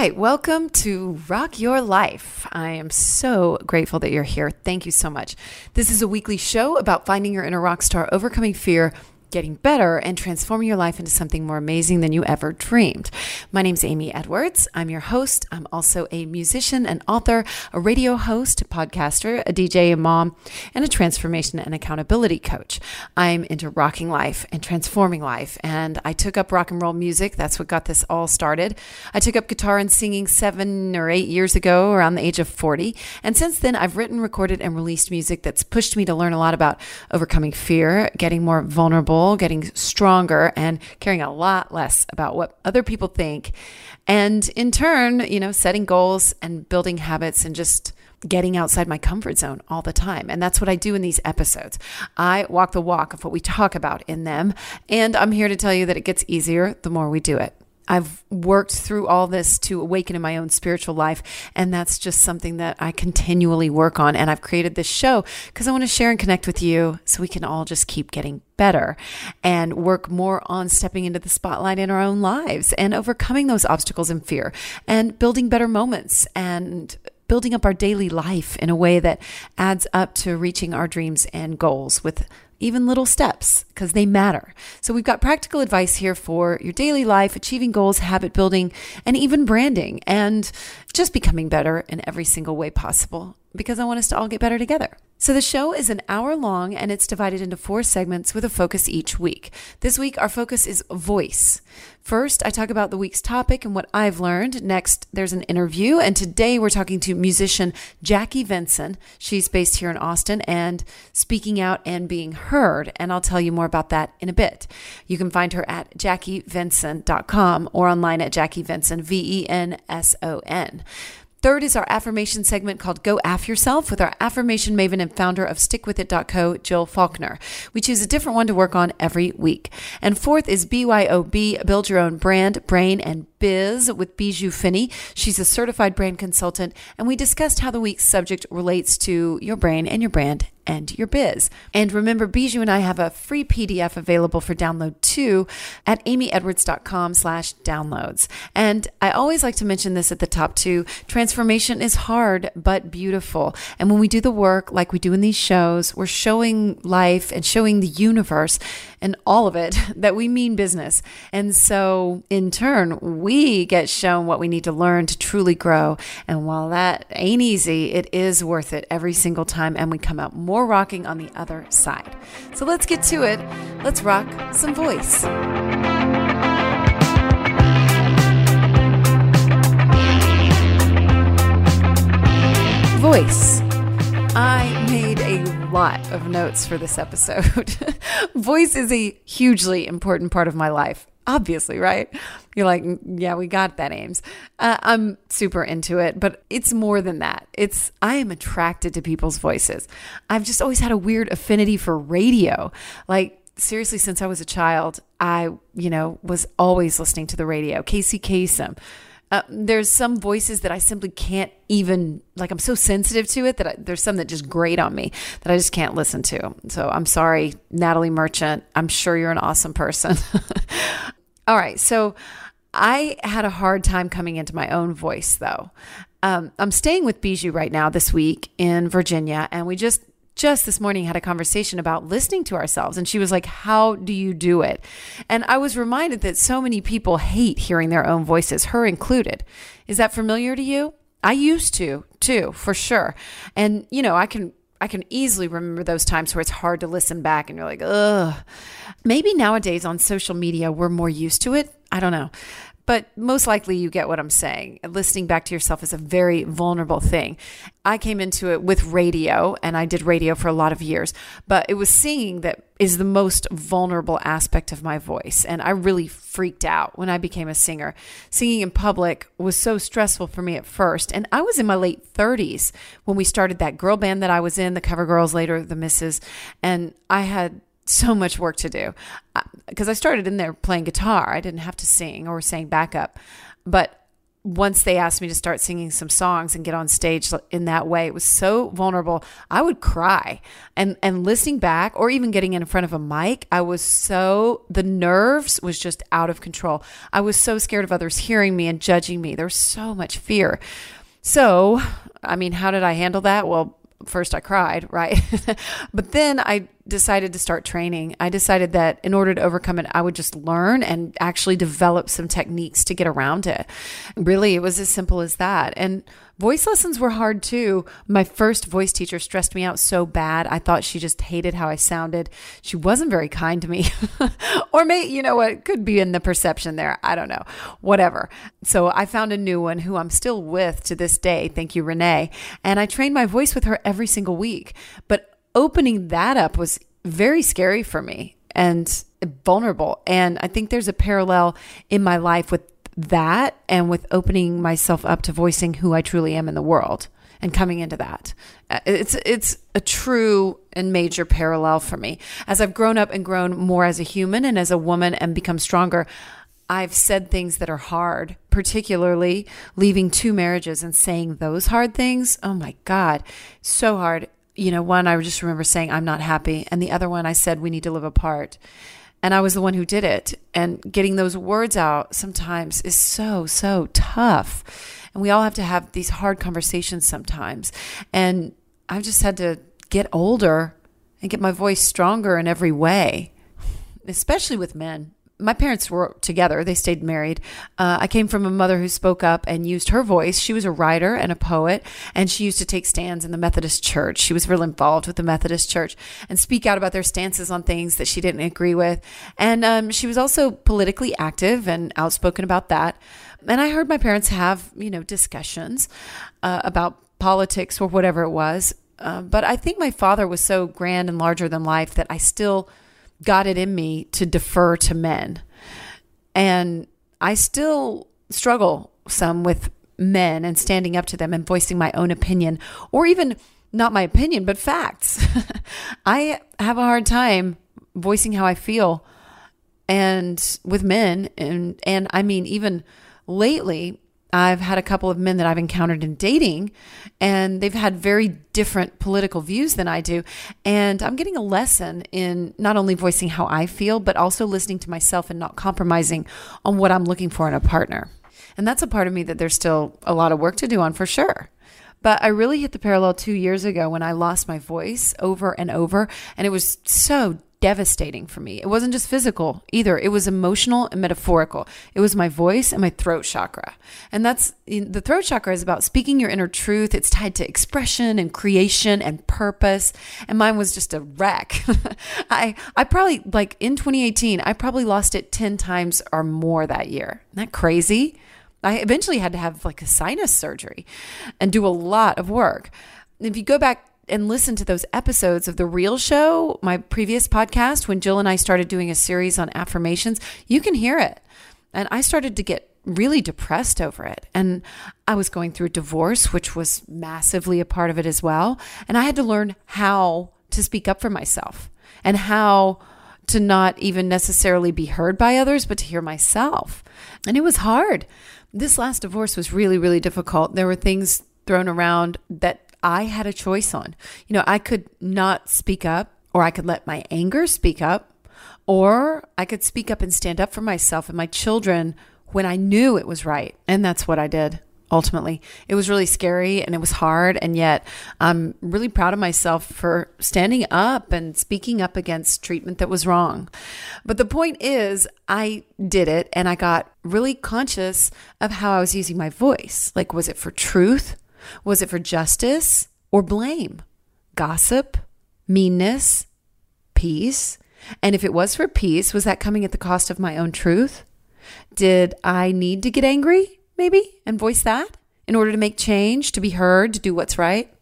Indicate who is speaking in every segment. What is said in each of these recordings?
Speaker 1: right, welcome to Rock Your Life. I am so grateful that you're here. Thank you so much. This is a weekly show about finding your inner rock star, overcoming fear, getting better and transforming your life into something more amazing than you ever dreamed. My name's Amy Edwards. I'm your host. I'm also a musician, an author, a radio host, a podcaster, a DJ, a mom, and a transformation and accountability coach. I'm into rocking life and transforming life. And I took up rock and roll music. That's what got this all started. I took up guitar and singing seven or eight years ago, around the age of 40. And since then, I've written, recorded, and released music that's pushed me to learn a lot about overcoming fear, getting more vulnerable getting stronger, and caring a lot less about what other people think. And in turn, you know, setting goals and building habits and just getting outside my comfort zone all the time. And that's what I do in these episodes. I walk the walk of what we talk about in them. And I'm here to tell you that it gets easier the more we do it. I've worked through all this to awaken in my own spiritual life. And that's just something that I continually work on. And I've created this show because I want to share and connect with you so we can all just keep getting better and work more on stepping into the spotlight in our own lives and overcoming those obstacles and fear and building better moments and building up our daily life in a way that adds up to reaching our dreams and goals with even little steps, because they matter. So, we've got practical advice here for your daily life, achieving goals, habit building, and even branding, and just becoming better in every single way possible because I want us to all get better together. So the show is an hour long and it's divided into four segments with a focus each week. This week, our focus is voice. First, I talk about the week's topic and what I've learned. Next, there's an interview. And today we're talking to musician Jackie Venson. She's based here in Austin and speaking out and being heard. And I'll tell you more about that in a bit. You can find her at jackievenson.com or online at Jackie Venson, V E N S O N. Third is our affirmation segment called Go Aff Yourself with our affirmation maven and founder of StickWithIt.co, Jill Faulkner. We choose a different one to work on every week. And fourth is BYOB, Build Your Own Brand, Brain, and Biz with Bijou Finney. She's a certified brand consultant, and we discussed how the week's subject relates to your brain and your brand and your biz. And remember, Bijou and I have a free PDF available for download too at amyedwards.com slash downloads. And I always like to mention this at the top too. Transformation is hard, but beautiful. And when we do the work like we do in these shows, we're showing life and showing the universe and all of it that we mean business. And so in turn, we get shown what we need to learn to truly grow. And while that ain't easy, it is worth it every single time. And we come out more rocking on the other side. So let's get to it. Let's rock some voice. Voice. I made a lot of notes for this episode. Voice is a hugely important part of my life. Obviously, right? You're like, yeah, we got that, Ames. Uh, I'm super into it, but it's more than that. It's, I am attracted to people's voices. I've just always had a weird affinity for radio. Like, seriously, since I was a child, I, you know, was always listening to the radio. Casey Kasem. Uh, there's some voices that I simply can't even like. I'm so sensitive to it that I, there's some that just grate on me that I just can't listen to. So I'm sorry, Natalie Merchant. I'm sure you're an awesome person. All right, so I had a hard time coming into my own voice though. Um, I'm staying with Bijou right now this week in Virginia, and we just just this morning had a conversation about listening to ourselves. And she was like, How do you do it? And I was reminded that so many people hate hearing their own voices, her included. Is that familiar to you? I used to, too, for sure. And, you know, I can. I can easily remember those times where it's hard to listen back and you're like, ugh. Maybe nowadays on social media, we're more used to it. I don't know. But most likely, you get what I'm saying. Listening back to yourself is a very vulnerable thing. I came into it with radio, and I did radio for a lot of years, but it was singing that is the most vulnerable aspect of my voice. And I really freaked out when I became a singer. Singing in public was so stressful for me at first. And I was in my late 30s when we started that girl band that I was in, the Cover Girls, later the Misses. And I had so much work to do. Because I started in there playing guitar. I didn't have to sing or sing backup, but once they asked me to start singing some songs and get on stage in that way it was so vulnerable. I would cry. And and listening back or even getting in front of a mic i was so the nerves was just out of control. I was so scared of others hearing me and judging me. There was so much fear. So i mean how did i handle that? Well first I cried, right? but then I decided to start training. I decided that in order to overcome it, I would just learn and actually develop some techniques to get around it. Really, it was as simple as that. And voice lessons were hard too. My first voice teacher stressed me out so bad. I thought she just hated how I sounded. She wasn't very kind to me. or may, you know what, could be in the perception there. I don't know. Whatever. So I found a new one who I'm still with to this day. Thank you, Renee. And I trained my voice with her every single week. But opening that up was very scary for me and vulnerable. And I think there's a parallel in my life with that and with opening myself up to voicing who I truly am in the world and coming into that. Uh, it's it's a true and major parallel for me. As I've grown up and grown more as a human and as a woman and become stronger, I've said things that are hard, particularly leaving two marriages and saying those hard things. Oh my god, so hard. You know, one I just remember saying I'm not happy and the other one I said we need to live apart. And I was the one who did it. And getting those words out sometimes is so, so tough. And we all have to have these hard conversations sometimes. And I've just had to get older and get my voice stronger in every way, especially with men my parents were together. They stayed married. Uh, I came from a mother who spoke up and used her voice. She was a writer and a poet, and she used to take stands in the Methodist Church. She was really involved with the Methodist Church and speak out about their stances on things that she didn't agree with. And um, she was also politically active and outspoken about that. And I heard my parents have, you know, discussions uh, about politics or whatever it was. Uh, but I think my father was so grand and larger than life that I still got it in me to defer to men. And I still struggle some with men and standing up to them and voicing my own opinion, or even not my opinion, but facts. I have a hard time voicing how I feel and with men and and I mean even lately I've had a couple of men that I've encountered in dating, and they've had very different political views than I do. And I'm getting a lesson in not only voicing how I feel, but also listening to myself and not compromising on what I'm looking for in a partner. And that's a part of me that there's still a lot of work to do on for sure. But I really hit the parallel two years ago when I lost my voice over and over. And it was so devastating for me. It wasn't just physical either, it was emotional and metaphorical. It was my voice and my throat chakra. And that's the throat chakra is about speaking your inner truth. It's tied to expression and creation and purpose. And mine was just a wreck. I I probably like in 2018, I probably lost it 10 times or more that year. Isn't that crazy? I eventually had to have like a sinus surgery and do a lot of work. If you go back and listen to those episodes of The Real Show, my previous podcast, when Jill and I started doing a series on affirmations, you can hear it. And I started to get really depressed over it. And I was going through divorce, which was massively a part of it as well. And I had to learn how to speak up for myself and how to not even necessarily be heard by others, but to hear myself. And it was hard. This last divorce was really, really difficult. There were things thrown around that I had a choice on. You know, I could not speak up, or I could let my anger speak up, or I could speak up and stand up for myself and my children when I knew it was right. And that's what I did ultimately. It was really scary and it was hard. And yet I'm really proud of myself for standing up and speaking up against treatment that was wrong. But the point is, I did it and I got really conscious of how I was using my voice. Like, was it for truth? Was it for justice or blame? Gossip? Meanness? Peace? And if it was for peace, was that coming at the cost of my own truth? Did I need to get angry, maybe, and voice that in order to make change, to be heard, to do what's right?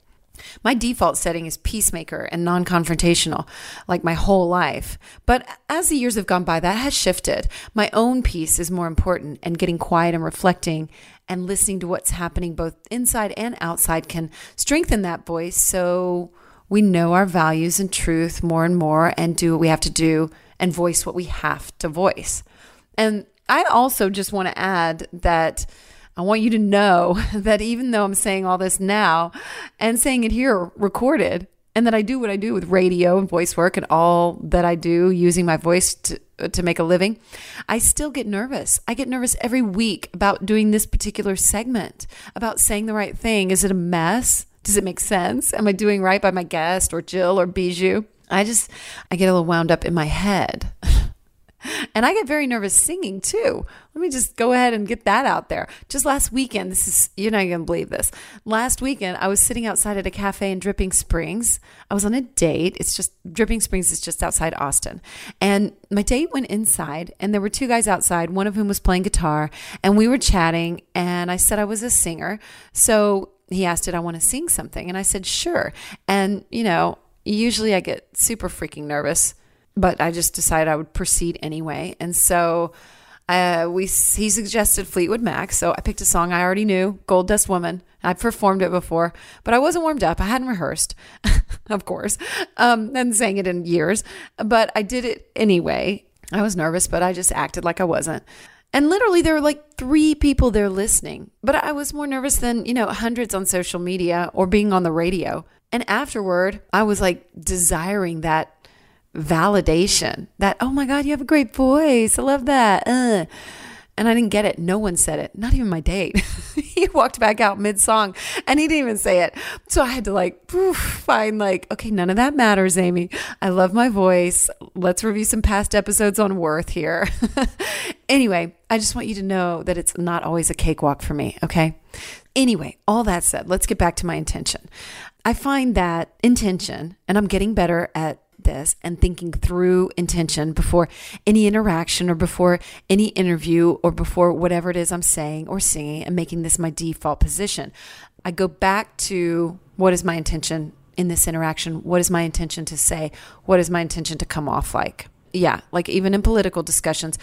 Speaker 1: My default setting is peacemaker and non confrontational, like my whole life. But as the years have gone by, that has shifted. My own peace is more important, and getting quiet and reflecting and listening to what's happening both inside and outside can strengthen that voice so we know our values and truth more and more and do what we have to do and voice what we have to voice. And I also just want to add that I want you to know that even though I'm saying all this now and saying it here recorded, and that I do what I do with radio and voice work and all that I do using my voice to, to make a living, I still get nervous. I get nervous every week about doing this particular segment, about saying the right thing. Is it a mess? Does it make sense? Am I doing right by my guest or Jill or Bijou? I just, I get a little wound up in my head. And I get very nervous singing too. Let me just go ahead and get that out there. Just last weekend, this is, you're not going to believe this. Last weekend, I was sitting outside at a cafe in Dripping Springs. I was on a date. It's just, Dripping Springs is just outside Austin. And my date went inside, and there were two guys outside, one of whom was playing guitar. And we were chatting, and I said I was a singer. So he asked, Did I want to sing something? And I said, Sure. And, you know, usually I get super freaking nervous but I just decided I would proceed anyway. And so uh, we he suggested Fleetwood Mac, so I picked a song I already knew, Gold Dust Woman. I'd performed it before, but I wasn't warmed up. I hadn't rehearsed, of course, um, and sang it in years, but I did it anyway. I was nervous, but I just acted like I wasn't. And literally, there were like three people there listening, but I was more nervous than, you know, hundreds on social media or being on the radio. And afterward, I was like desiring that validation that, oh my God, you have a great voice. I love that. Uh. And I didn't get it. No one said it, not even my date. he walked back out mid song and he didn't even say it. So I had to like poof, find like, okay, none of that matters, Amy. I love my voice. Let's review some past episodes on Worth here. anyway, I just want you to know that it's not always a cakewalk for me, okay? Anyway, all that said, let's get back to my intention. I find that intention, and I'm getting better at this and thinking through intention before any interaction or before any interview or before whatever it is I'm saying or singing and making this my default position. I go back to what is my intention in this interaction? What is my intention to say? What is my intention to come off like? Yeah, like even in political discussions,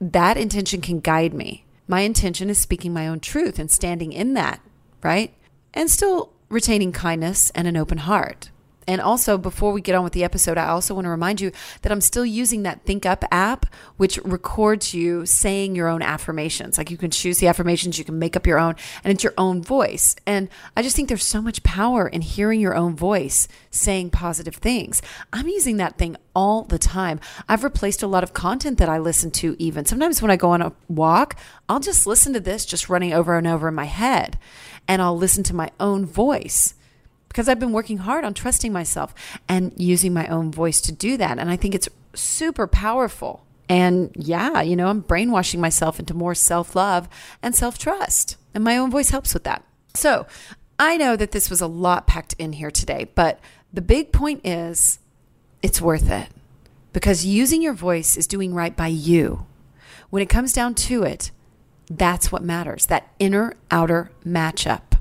Speaker 1: that intention can guide me. My intention is speaking my own truth and standing in that, right? And still retaining kindness and an open heart. And also, before we get on with the episode, I also want to remind you that I'm still using that Think Up app, which records you saying your own affirmations. Like you can choose the affirmations, you can make up your own, and it's your own voice. And I just think there's so much power in hearing your own voice saying positive things. I'm using that thing all the time. I've replaced a lot of content that I listen to, even. Sometimes when I go on a walk, I'll just listen to this just running over and over in my head, and I'll listen to my own voice because I've been working hard on trusting myself and using my own voice to do that. And I think it's super powerful. And yeah, you know, I'm brainwashing myself into more self love and self trust. And my own voice helps with that. So I know that this was a lot packed in here today, but the big point is it's worth it because using your voice is doing right by you. When it comes down to it, that's what matters that inner outer matchup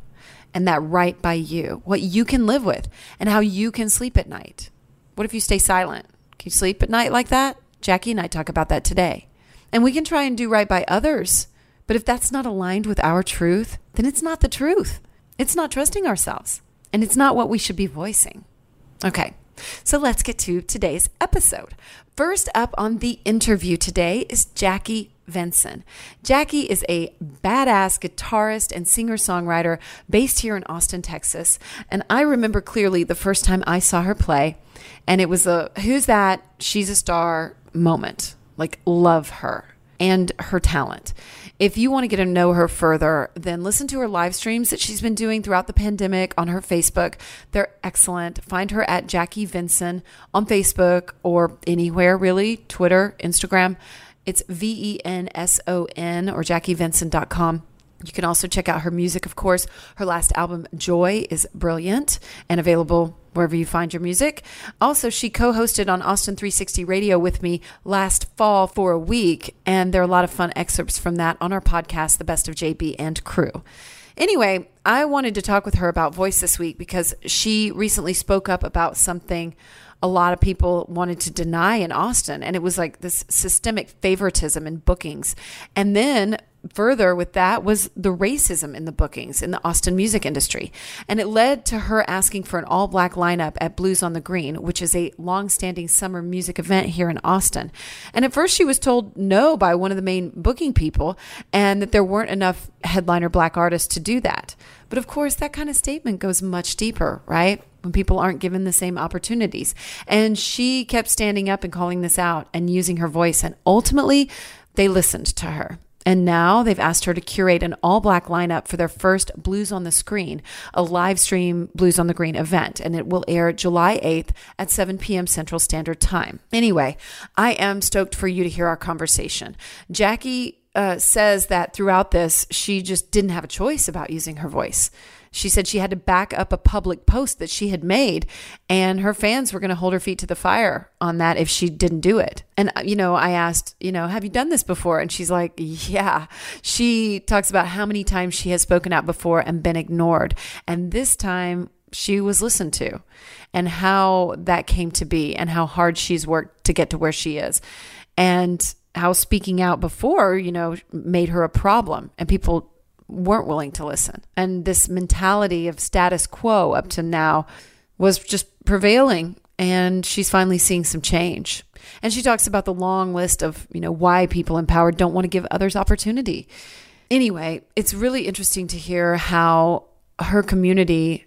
Speaker 1: and that right by you, what you can live with, and how you can sleep at night. What if you stay silent? Can you sleep at night like that? Jackie and I talk about that today. And we can try and do right by others, but if that's not aligned with our truth, then it's not the truth. It's not trusting ourselves, and it's not what we should be voicing. Okay, so let's get to today's episode. First up on the interview today is Jackie Venson. Jackie is a badass guitarist and singer songwriter based here in Austin, Texas. And I remember clearly the first time I saw her play, and it was a who's that? She's a star moment. Like, love her and her talent. If you want to get to know her further, then listen to her live streams that she's been doing throughout the pandemic on her Facebook. They're excellent. Find her at Jackie Venson on Facebook or anywhere really Twitter, Instagram. It's V E N S O N or JackieVenson.com. You can also check out her music, of course. Her last album, Joy, is brilliant and available wherever you find your music. Also, she co hosted on Austin 360 Radio with me last fall for a week, and there are a lot of fun excerpts from that on our podcast, The Best of JB and Crew. Anyway, I wanted to talk with her about voice this week because she recently spoke up about something a lot of people wanted to deny in Austin. And it was like this systemic favoritism in bookings. And then further with that was the racism in the bookings in the Austin music industry. And it led to her asking for an all black lineup at Blues on the Green, which is a long standing summer music event here in Austin. And at first she was told no by one of the main booking people and that there weren't enough headliner black artists to do that. But of course, that kind of statement goes much deeper, right? When people aren't given the same opportunities. And she kept standing up and calling this out and using her voice. And ultimately, they listened to her. And now they've asked her to curate an all black lineup for their first Blues on the Screen, a live stream Blues on the Green event. And it will air July 8th at 7 p.m. Central Standard Time. Anyway, I am stoked for you to hear our conversation. Jackie uh, says that throughout this, she just didn't have a choice about using her voice. She said she had to back up a public post that she had made, and her fans were going to hold her feet to the fire on that if she didn't do it. And, uh, you know, I asked, you know, have you done this before? And she's like, yeah. She talks about how many times she has spoken out before and been ignored. And this time, she was listened to and how that came to be and how hard she's worked to get to where she is. And how speaking out before, you know, made her a problem and people weren't willing to listen. And this mentality of status quo up to now was just prevailing and she's finally seeing some change. And she talks about the long list of, you know, why people empowered don't want to give others opportunity. Anyway, it's really interesting to hear how her community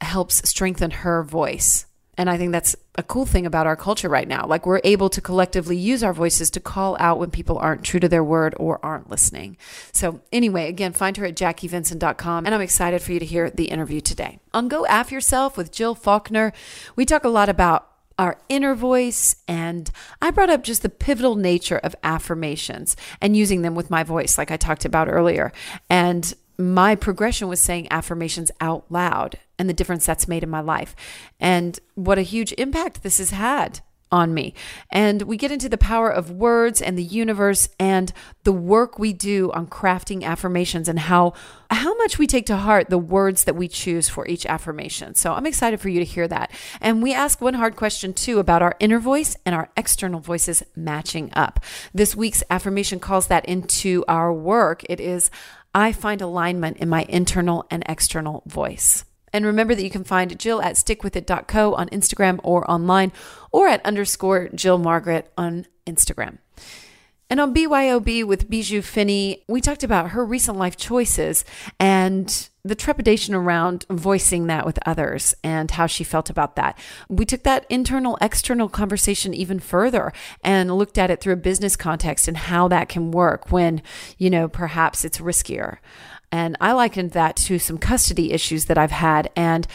Speaker 1: helps strengthen her voice and I think that's a cool thing about our culture right now. Like we're able to collectively use our voices to call out when people aren't true to their word or aren't listening. So, anyway, again, find her at jackievenson.com. And I'm excited for you to hear the interview today. On Go Af Yourself with Jill Faulkner, we talk a lot about our inner voice. And I brought up just the pivotal nature of affirmations and using them with my voice, like I talked about earlier. And my progression was saying affirmations out loud and the difference that's made in my life and what a huge impact this has had on me. And we get into the power of words and the universe and the work we do on crafting affirmations and how how much we take to heart the words that we choose for each affirmation. So I'm excited for you to hear that. And we ask one hard question too about our inner voice and our external voices matching up. This week's affirmation calls that into our work. It is I find alignment in my internal and external voice. And remember that you can find Jill at stickwithit.co on Instagram or online, or at underscore Jill Margaret on Instagram. And on BYOB with Bijou Finney, we talked about her recent life choices and the trepidation around voicing that with others and how she felt about that. We took that internal external conversation even further and looked at it through a business context and how that can work when, you know, perhaps it's riskier. And I likened that to some custody issues that I've had. And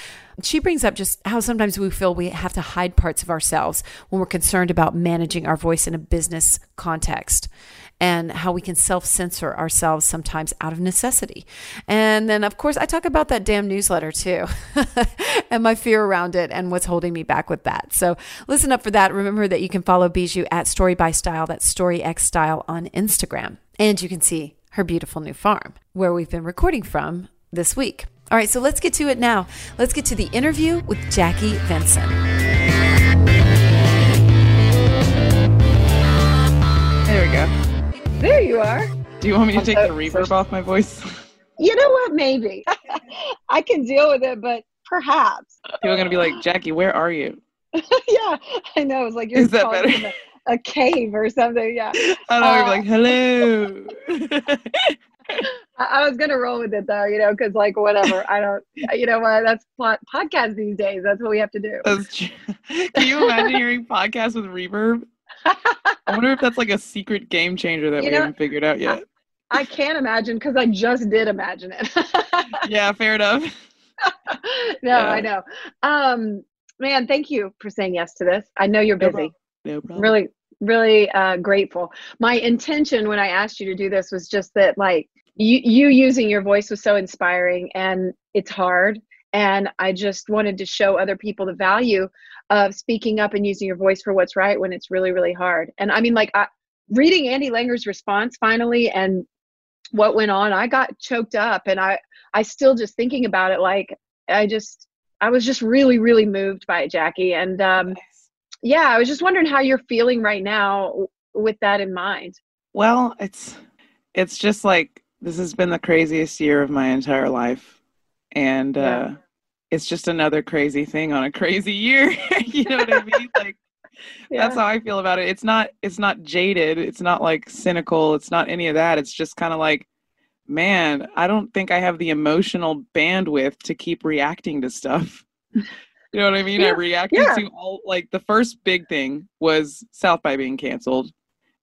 Speaker 1: she brings up just how sometimes we feel we have to hide parts of ourselves when we're concerned about managing our voice in a business context and how we can self censor ourselves sometimes out of necessity. And then, of course, I talk about that damn newsletter too and my fear around it and what's holding me back with that. So listen up for that. Remember that you can follow Bijou at Story by Style, that's Story X Style on Instagram. And you can see her beautiful new farm, where we've been recording from this week. All right, so let's get to it now. Let's get to the interview with Jackie Venson.
Speaker 2: There we go.
Speaker 3: There you are.
Speaker 2: Do you want me to take the reverb off my voice?
Speaker 3: You know what? Maybe. I can deal with it, but perhaps.
Speaker 2: People are going to be like, Jackie, where are you?
Speaker 3: yeah, I know. It's like you're
Speaker 2: Is that better?
Speaker 3: A, cave or something. Yeah.
Speaker 2: I don't know. Uh, like, hello.
Speaker 3: I was gonna roll with it though, you know, because like whatever. I don't, you know what? That's pod- podcast these days. That's what we have to do.
Speaker 2: Can you imagine hearing podcasts with reverb? I wonder if that's like a secret game changer that you we know, haven't figured out yet.
Speaker 3: I, I can't imagine because I just did imagine it.
Speaker 2: yeah, fair enough.
Speaker 3: no, yeah. I know. Um, man, thank you for saying yes to this. I know you're busy. No. No problem. Really, really uh, grateful. My intention when I asked you to do this was just that, like, you, you using your voice was so inspiring and it's hard. And I just wanted to show other people the value of speaking up and using your voice for what's right when it's really, really hard. And I mean, like, I, reading Andy Langer's response finally and what went on, I got choked up and I, I still just thinking about it, like, I just, I was just really, really moved by it, Jackie. And um, yeah, I was just wondering how you're feeling right now with that in mind.
Speaker 2: Well, it's it's just like this has been the craziest year of my entire life. And yeah. uh it's just another crazy thing on a crazy year. you know what I mean? Like yeah. that's how I feel about it. It's not it's not jaded, it's not like cynical, it's not any of that. It's just kind of like man, I don't think I have the emotional bandwidth to keep reacting to stuff. You know what I mean? Yeah. I reacted yeah. to all like the first big thing was South by being canceled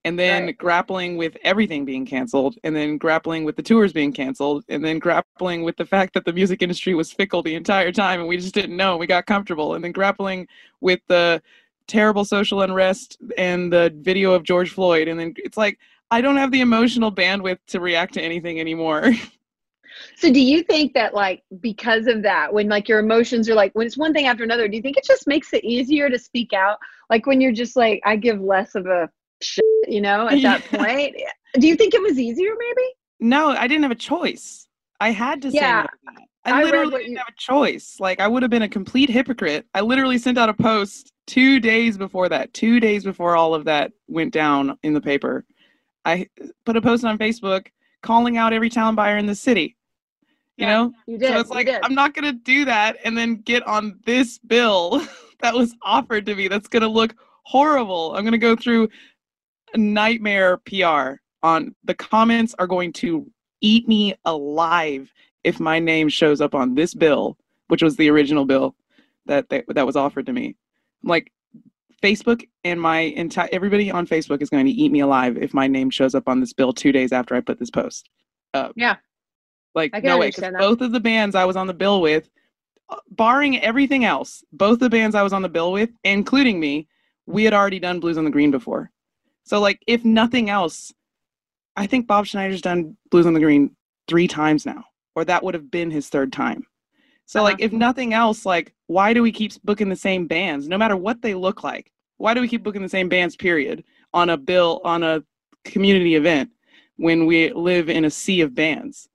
Speaker 2: and then right. grappling with everything being canceled and then grappling with the tours being canceled and then grappling with the fact that the music industry was fickle the entire time and we just didn't know we got comfortable and then grappling with the terrible social unrest and the video of george floyd and then it's like i don't have the emotional bandwidth to react to anything anymore
Speaker 3: so do you think that like because of that when like your emotions are like when it's one thing after another do you think it just makes it easier to speak out like when you're just like i give less of a shit, you know, at that yeah. point. Do you think it was easier maybe?
Speaker 2: No, I didn't have a choice. I had to yeah. say no I literally I didn't you... have a choice. Like I would have been a complete hypocrite. I literally sent out a post two days before that, two days before all of that went down in the paper. I put a post on Facebook calling out every talent buyer in the city. You yeah, know?
Speaker 3: You did.
Speaker 2: So it's like I'm not gonna do that and then get on this bill that was offered to me that's gonna look horrible. I'm gonna go through nightmare PR on the comments are going to eat me alive if my name shows up on this bill, which was the original bill that that, that was offered to me. like Facebook and my entire everybody on Facebook is going to eat me alive if my name shows up on this bill two days after I put this post.
Speaker 3: Up. Yeah.
Speaker 2: Like no way, because both of the bands I was on the bill with, uh, barring everything else, both the bands I was on the bill with, including me, we had already done Blues on the Green before. So like if nothing else, I think Bob Schneider's done Blues on the Green three times now, or that would have been his third time. So uh-huh. like if nothing else, like why do we keep booking the same bands, no matter what they look like? Why do we keep booking the same bands? Period on a bill on a community event when we live in a sea of bands.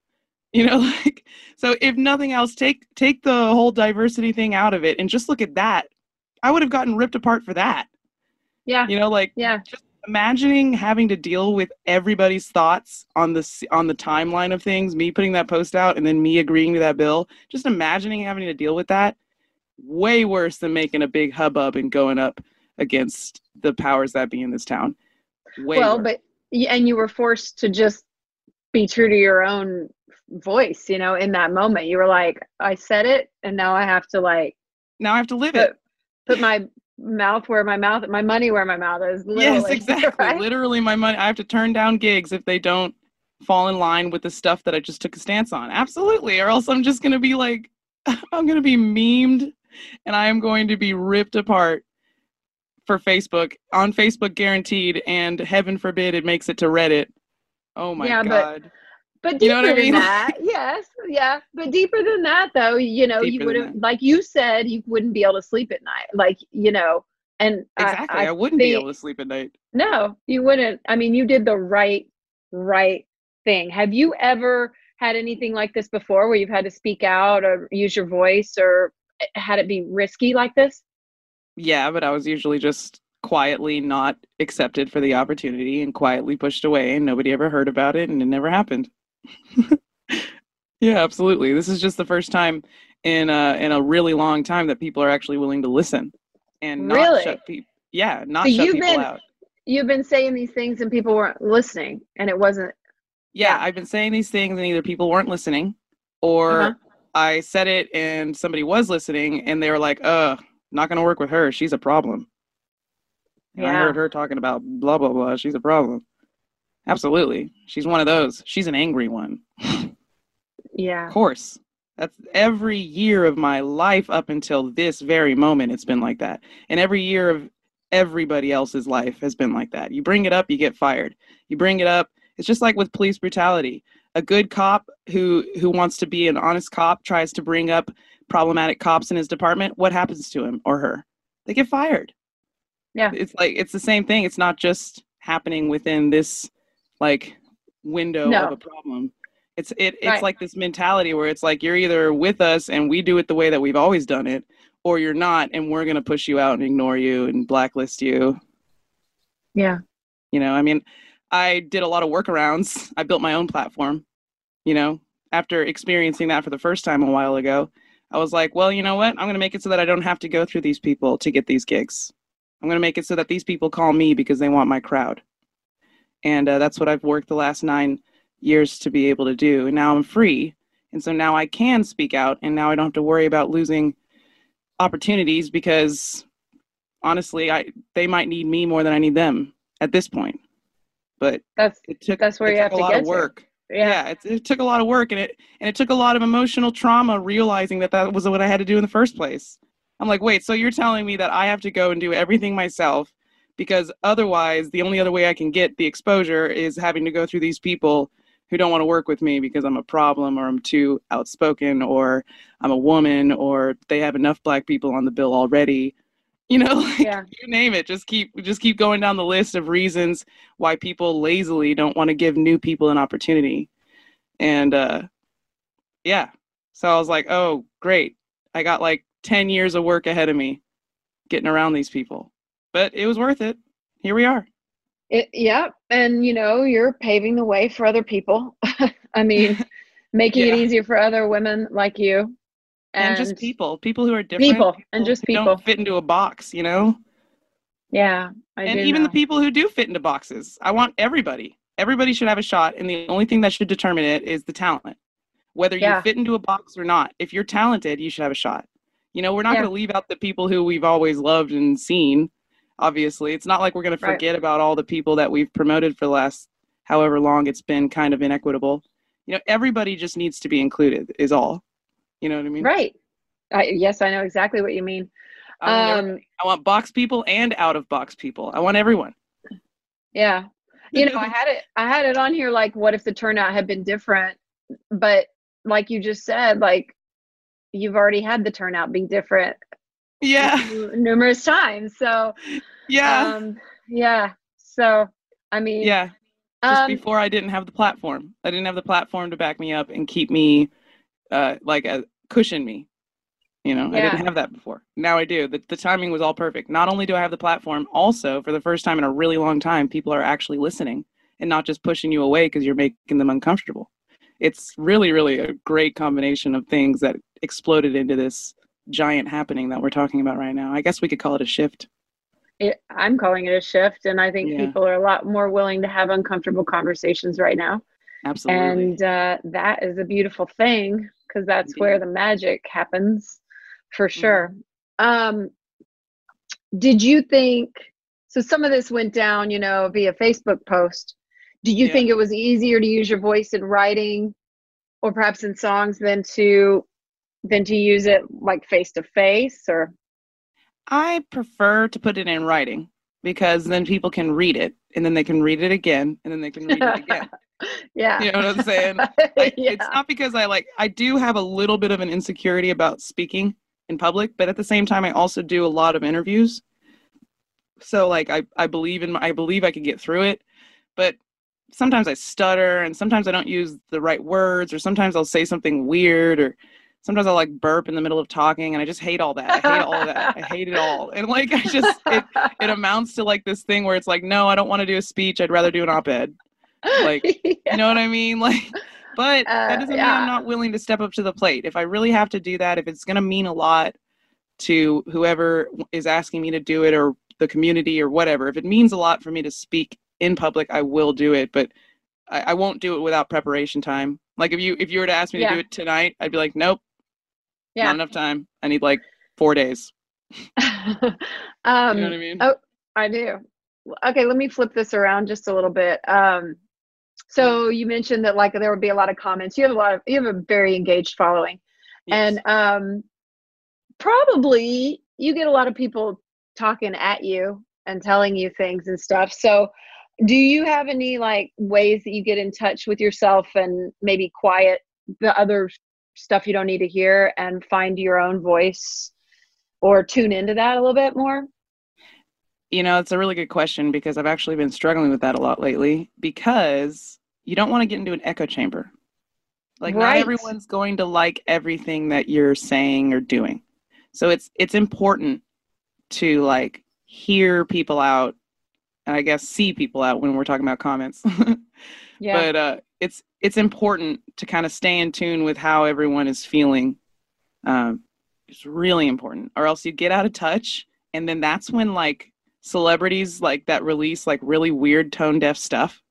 Speaker 2: You know, like so if nothing else, take take the whole diversity thing out of it and just look at that. I would have gotten ripped apart for that.
Speaker 3: Yeah.
Speaker 2: You know, like
Speaker 3: yeah.
Speaker 2: just imagining having to deal with everybody's thoughts on the on the timeline of things me putting that post out and then me agreeing to that bill just imagining having to deal with that way worse than making a big hubbub and going up against the powers that be in this town way
Speaker 3: well
Speaker 2: worse.
Speaker 3: but and you were forced to just be true to your own voice you know in that moment. You were like i said it and now i have to like
Speaker 2: now i have to live
Speaker 3: put,
Speaker 2: it.
Speaker 3: put my mouth where my mouth my money where my mouth is
Speaker 2: yes exactly. right? literally my money. I have to turn down gigs if they don't fall in line with the stuff that i just took a stance on. Absolutely or else i'm just going to be like i'm going to be memed and i am going to be ripped apart for facebook on facebook guaranteed and heaven forbid it makes it to reddit. Oh my
Speaker 3: yeah,
Speaker 2: god.
Speaker 3: but- but deeper you know than I mean? that, yes, yeah. But deeper than that, though, you know, deeper you would have, like you said, you wouldn't be able to sleep at night. Like, you know, and
Speaker 2: exactly, I, I, I wouldn't think, be able to sleep at night.
Speaker 3: No, you wouldn't. I mean, you did the right, right thing. Have you ever had anything like this before, where you've had to speak out or use your voice, or had it be risky like this?
Speaker 2: Yeah, but I was usually just quietly not accepted for the opportunity and quietly pushed away and nobody ever heard about it and it never happened yeah, absolutely. This is just the first time in a, in a really long time that people are actually willing to listen and not
Speaker 3: really?
Speaker 2: shut people. Yeah, not so shut
Speaker 3: you've
Speaker 2: people
Speaker 3: been,
Speaker 2: out.
Speaker 3: You've been saying these things and people weren't listening, and it wasn't.
Speaker 2: Yeah, yeah. I've been saying these things and either people weren't listening, or uh-huh. I said it and somebody was listening and they were like, "Uh, not gonna work with her. She's a problem." And yeah. I heard her talking about blah blah blah. She's a problem. Absolutely. She's one of those. She's an angry one.
Speaker 3: yeah.
Speaker 2: Of course. That's every year of my life up until this very moment, it's been like that. And every year of everybody else's life has been like that. You bring it up, you get fired. You bring it up, it's just like with police brutality. A good cop who who wants to be an honest cop tries to bring up problematic cops in his department. What happens to him or her? They get fired.
Speaker 3: Yeah.
Speaker 2: It's like it's the same thing. It's not just happening within this like window no. of a problem. It's it it's right. like this mentality where it's like you're either with us and we do it the way that we've always done it, or you're not and we're gonna push you out and ignore you and blacklist you.
Speaker 3: Yeah.
Speaker 2: You know, I mean, I did a lot of workarounds. I built my own platform, you know, after experiencing that for the first time a while ago. I was like, well, you know what? I'm going to make it so that I don't have to go through these people to get these gigs. I'm going to make it so that these people call me because they want my crowd. And uh, that's what I've worked the last nine years to be able to do. And now I'm free. And so now I can speak out and now I don't have to worry about losing opportunities because honestly, I they might need me more than I need them at this point. But
Speaker 3: that's it took that's where you have
Speaker 2: a
Speaker 3: to
Speaker 2: lot
Speaker 3: get
Speaker 2: of work. To. Yeah, yeah it, it took a lot of work and it and it took a lot of emotional trauma realizing that that was what I had to do in the first place. I'm like, wait, so you're telling me that I have to go and do everything myself because otherwise the only other way I can get the exposure is having to go through these people who don't want to work with me because I'm a problem or I'm too outspoken or I'm a woman or they have enough black people on the bill already. You know like, yeah. you name it just keep just keep going down the list of reasons why people lazily don't want to give new people an opportunity. And uh yeah so i was like oh great. I got like 10 years of work ahead of me getting around these people but it was worth it here we are
Speaker 3: it yeah and you know you're paving the way for other people i mean making yeah. it easier for other women like you
Speaker 2: and, and, just people, people who are different,
Speaker 3: people, people and just people
Speaker 2: don't fit into a box, you know.
Speaker 3: Yeah,
Speaker 2: I and even
Speaker 3: know.
Speaker 2: the people who do fit into boxes. I want everybody. Everybody should have a shot, and the only thing that should determine it is the talent. Whether yeah. you fit into a box or not, if you're talented, you should have a shot. You know, we're not yeah. going to leave out the people who we've always loved and seen. Obviously, it's not like we're going to forget right. about all the people that we've promoted for the last however long it's been kind of inequitable. You know, everybody just needs to be included, is all. You know what I mean?
Speaker 3: Right. I, yes, I know exactly what you mean.
Speaker 2: I want, um, I want box people and out of box people. I want everyone.
Speaker 3: Yeah. You know, I had it I had it on here like what if the turnout had been different? But like you just said, like you've already had the turnout be different.
Speaker 2: Yeah.
Speaker 3: Numerous times. So
Speaker 2: Yeah.
Speaker 3: Um yeah. So I mean
Speaker 2: Yeah. Just um, before I didn't have the platform. I didn't have the platform to back me up and keep me uh, like a cushion me. You know, yeah. I didn't have that before. Now I do. The, the timing was all perfect. Not only do I have the platform, also for the first time in a really long time, people are actually listening and not just pushing you away because you're making them uncomfortable. It's really, really a great combination of things that exploded into this giant happening that we're talking about right now. I guess we could call it a shift.
Speaker 3: It, I'm calling it a shift, and I think yeah. people are a lot more willing to have uncomfortable conversations right now.
Speaker 2: Absolutely.
Speaker 3: And uh, that is a beautiful thing because that's where the magic happens for mm-hmm. sure. Mm-hmm. Um, did you think so? Some of this went down, you know, via Facebook post. Do you yeah. think it was easier to use your voice in writing or perhaps in songs than to than to use it like face to face or
Speaker 2: I prefer to put it in writing because then people can read it and then they can read it again and then they can read it again.
Speaker 3: yeah.
Speaker 2: You know what I'm saying? yeah. It's not because I like, I do have a little bit of an insecurity about speaking in public, but at the same time, I also do a lot of interviews. So like, I, I believe in, my, I believe I can get through it, but sometimes I stutter and sometimes I don't use the right words or sometimes I'll say something weird or sometimes I'll like burp in the middle of talking and I just hate all that. I hate all that. I hate it all. And like I just it it amounts to like this thing where it's like, no, I don't want to do a speech. I'd rather do an op-ed. Like yeah. you know what I mean? Like but uh, that doesn't yeah. mean I'm not willing to step up to the plate. If I really have to do that, if it's gonna mean a lot to whoever is asking me to do it or the community or whatever, if it means a lot for me to speak in public, I will do it. But I, I won't do it without preparation time. Like if you if you were to ask me yeah. to do it tonight, I'd be like, nope, yeah. not enough time. I need like four days.
Speaker 3: um, you know what I mean? Oh, I do. Okay, let me flip this around just a little bit. Um, so you mentioned that like there would be a lot of comments. You have a lot of you have a very engaged following, yes. and um, probably you get a lot of people talking at you and telling you things and stuff. So do you have any like ways that you get in touch with yourself and maybe quiet the other stuff you don't need to hear and find your own voice or tune into that a little bit more?
Speaker 2: You know, it's a really good question because I've actually been struggling with that a lot lately because you don't want to get into an echo chamber. Like right. not everyone's going to like everything that you're saying or doing. So it's it's important to like hear people out and I guess see people out when we're talking about comments. yeah. But uh, it's it's important to kind of stay in tune with how everyone is feeling. Um, it's really important, or else you get out of touch, and then that's when like celebrities like that release like really weird tone deaf stuff.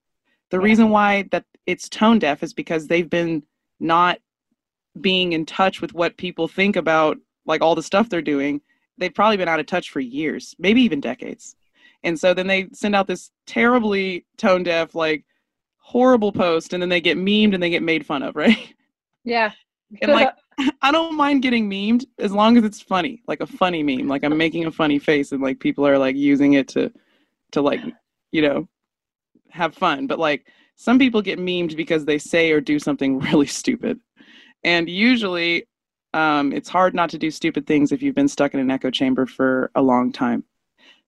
Speaker 2: The yeah. reason why that it's tone deaf is because they've been not being in touch with what people think about like all the stuff they're doing. They've probably been out of touch for years, maybe even decades. And so then they send out this terribly tone deaf, like horrible post, and then they get memed and they get made fun of, right?
Speaker 3: Yeah.
Speaker 2: and like I don't mind getting memed as long as it's funny, like a funny meme. Like I'm making a funny face and like people are like using it to to like, you know, have fun. But like some people get memed because they say or do something really stupid. And usually um, it's hard not to do stupid things if you've been stuck in an echo chamber for a long time.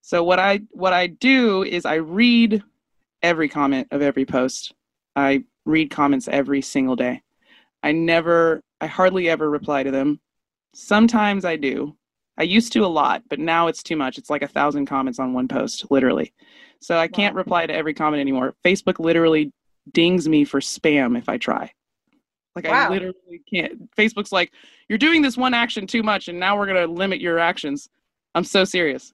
Speaker 2: So what I what I do is I read every comment of every post. I read comments every single day. I never I hardly ever reply to them. Sometimes I do. I used to a lot, but now it's too much. It's like a thousand comments on one post, literally. So I can't wow. reply to every comment anymore. Facebook literally dings me for spam if I try. Like wow. I literally can't. Facebook's like, you're doing this one action too much, and now we're gonna limit your actions. I'm so serious.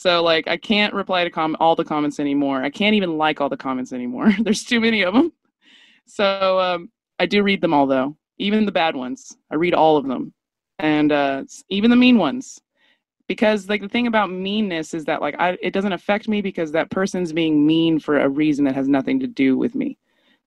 Speaker 2: So like I can't reply to com- all the comments anymore. I can't even like all the comments anymore. There's too many of them. So um, I do read them all though, even the bad ones. I read all of them, and uh, even the mean ones, because like the thing about meanness is that like I, it doesn't affect me because that person's being mean for a reason that has nothing to do with me.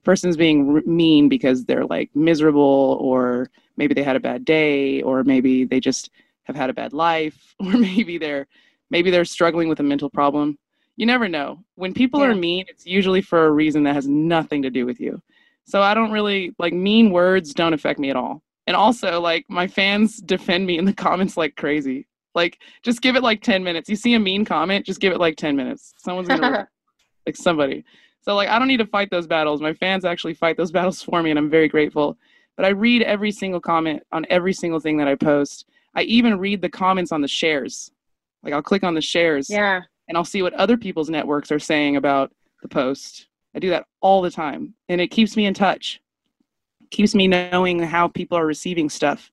Speaker 2: Person's being mean because they're like miserable, or maybe they had a bad day, or maybe they just have had a bad life, or maybe they're maybe they're struggling with a mental problem. You never know. When people yeah. are mean it's usually for a reason that has nothing to do with you. So i don't really like mean words don't affect me at all. And also like my fans defend me in the comments like crazy. Like just give it like 10 minutes. You see a mean comment just give it like 10 minutes. Someone's gonna like somebody. So like i don't need to fight those battles. My fans actually fight those battles for me and i'm very grateful. But i read every single comment on every single thing that i post. I even read the comments on the shares like I'll click on the shares.
Speaker 3: Yeah.
Speaker 2: And I'll see what other people's networks are saying about the post. I do that all the time. And it keeps me in touch. It keeps me knowing how people are receiving stuff.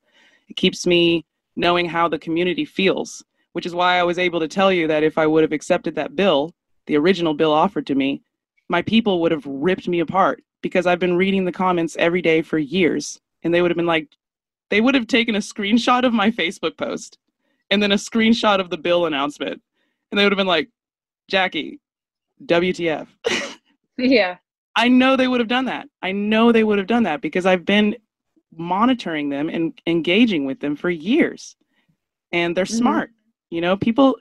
Speaker 2: It keeps me knowing how the community feels, which is why I was able to tell you that if I would have accepted that bill, the original bill offered to me, my people would have ripped me apart because I've been reading the comments every day for years. And they would have been like, they would have taken a screenshot of my Facebook post and then a screenshot of the bill announcement. And they would have been like, Jackie, WTF.
Speaker 3: yeah.
Speaker 2: I know they would have done that. I know they would have done that because I've been monitoring them and engaging with them for years. And they're mm-hmm. smart. You know, people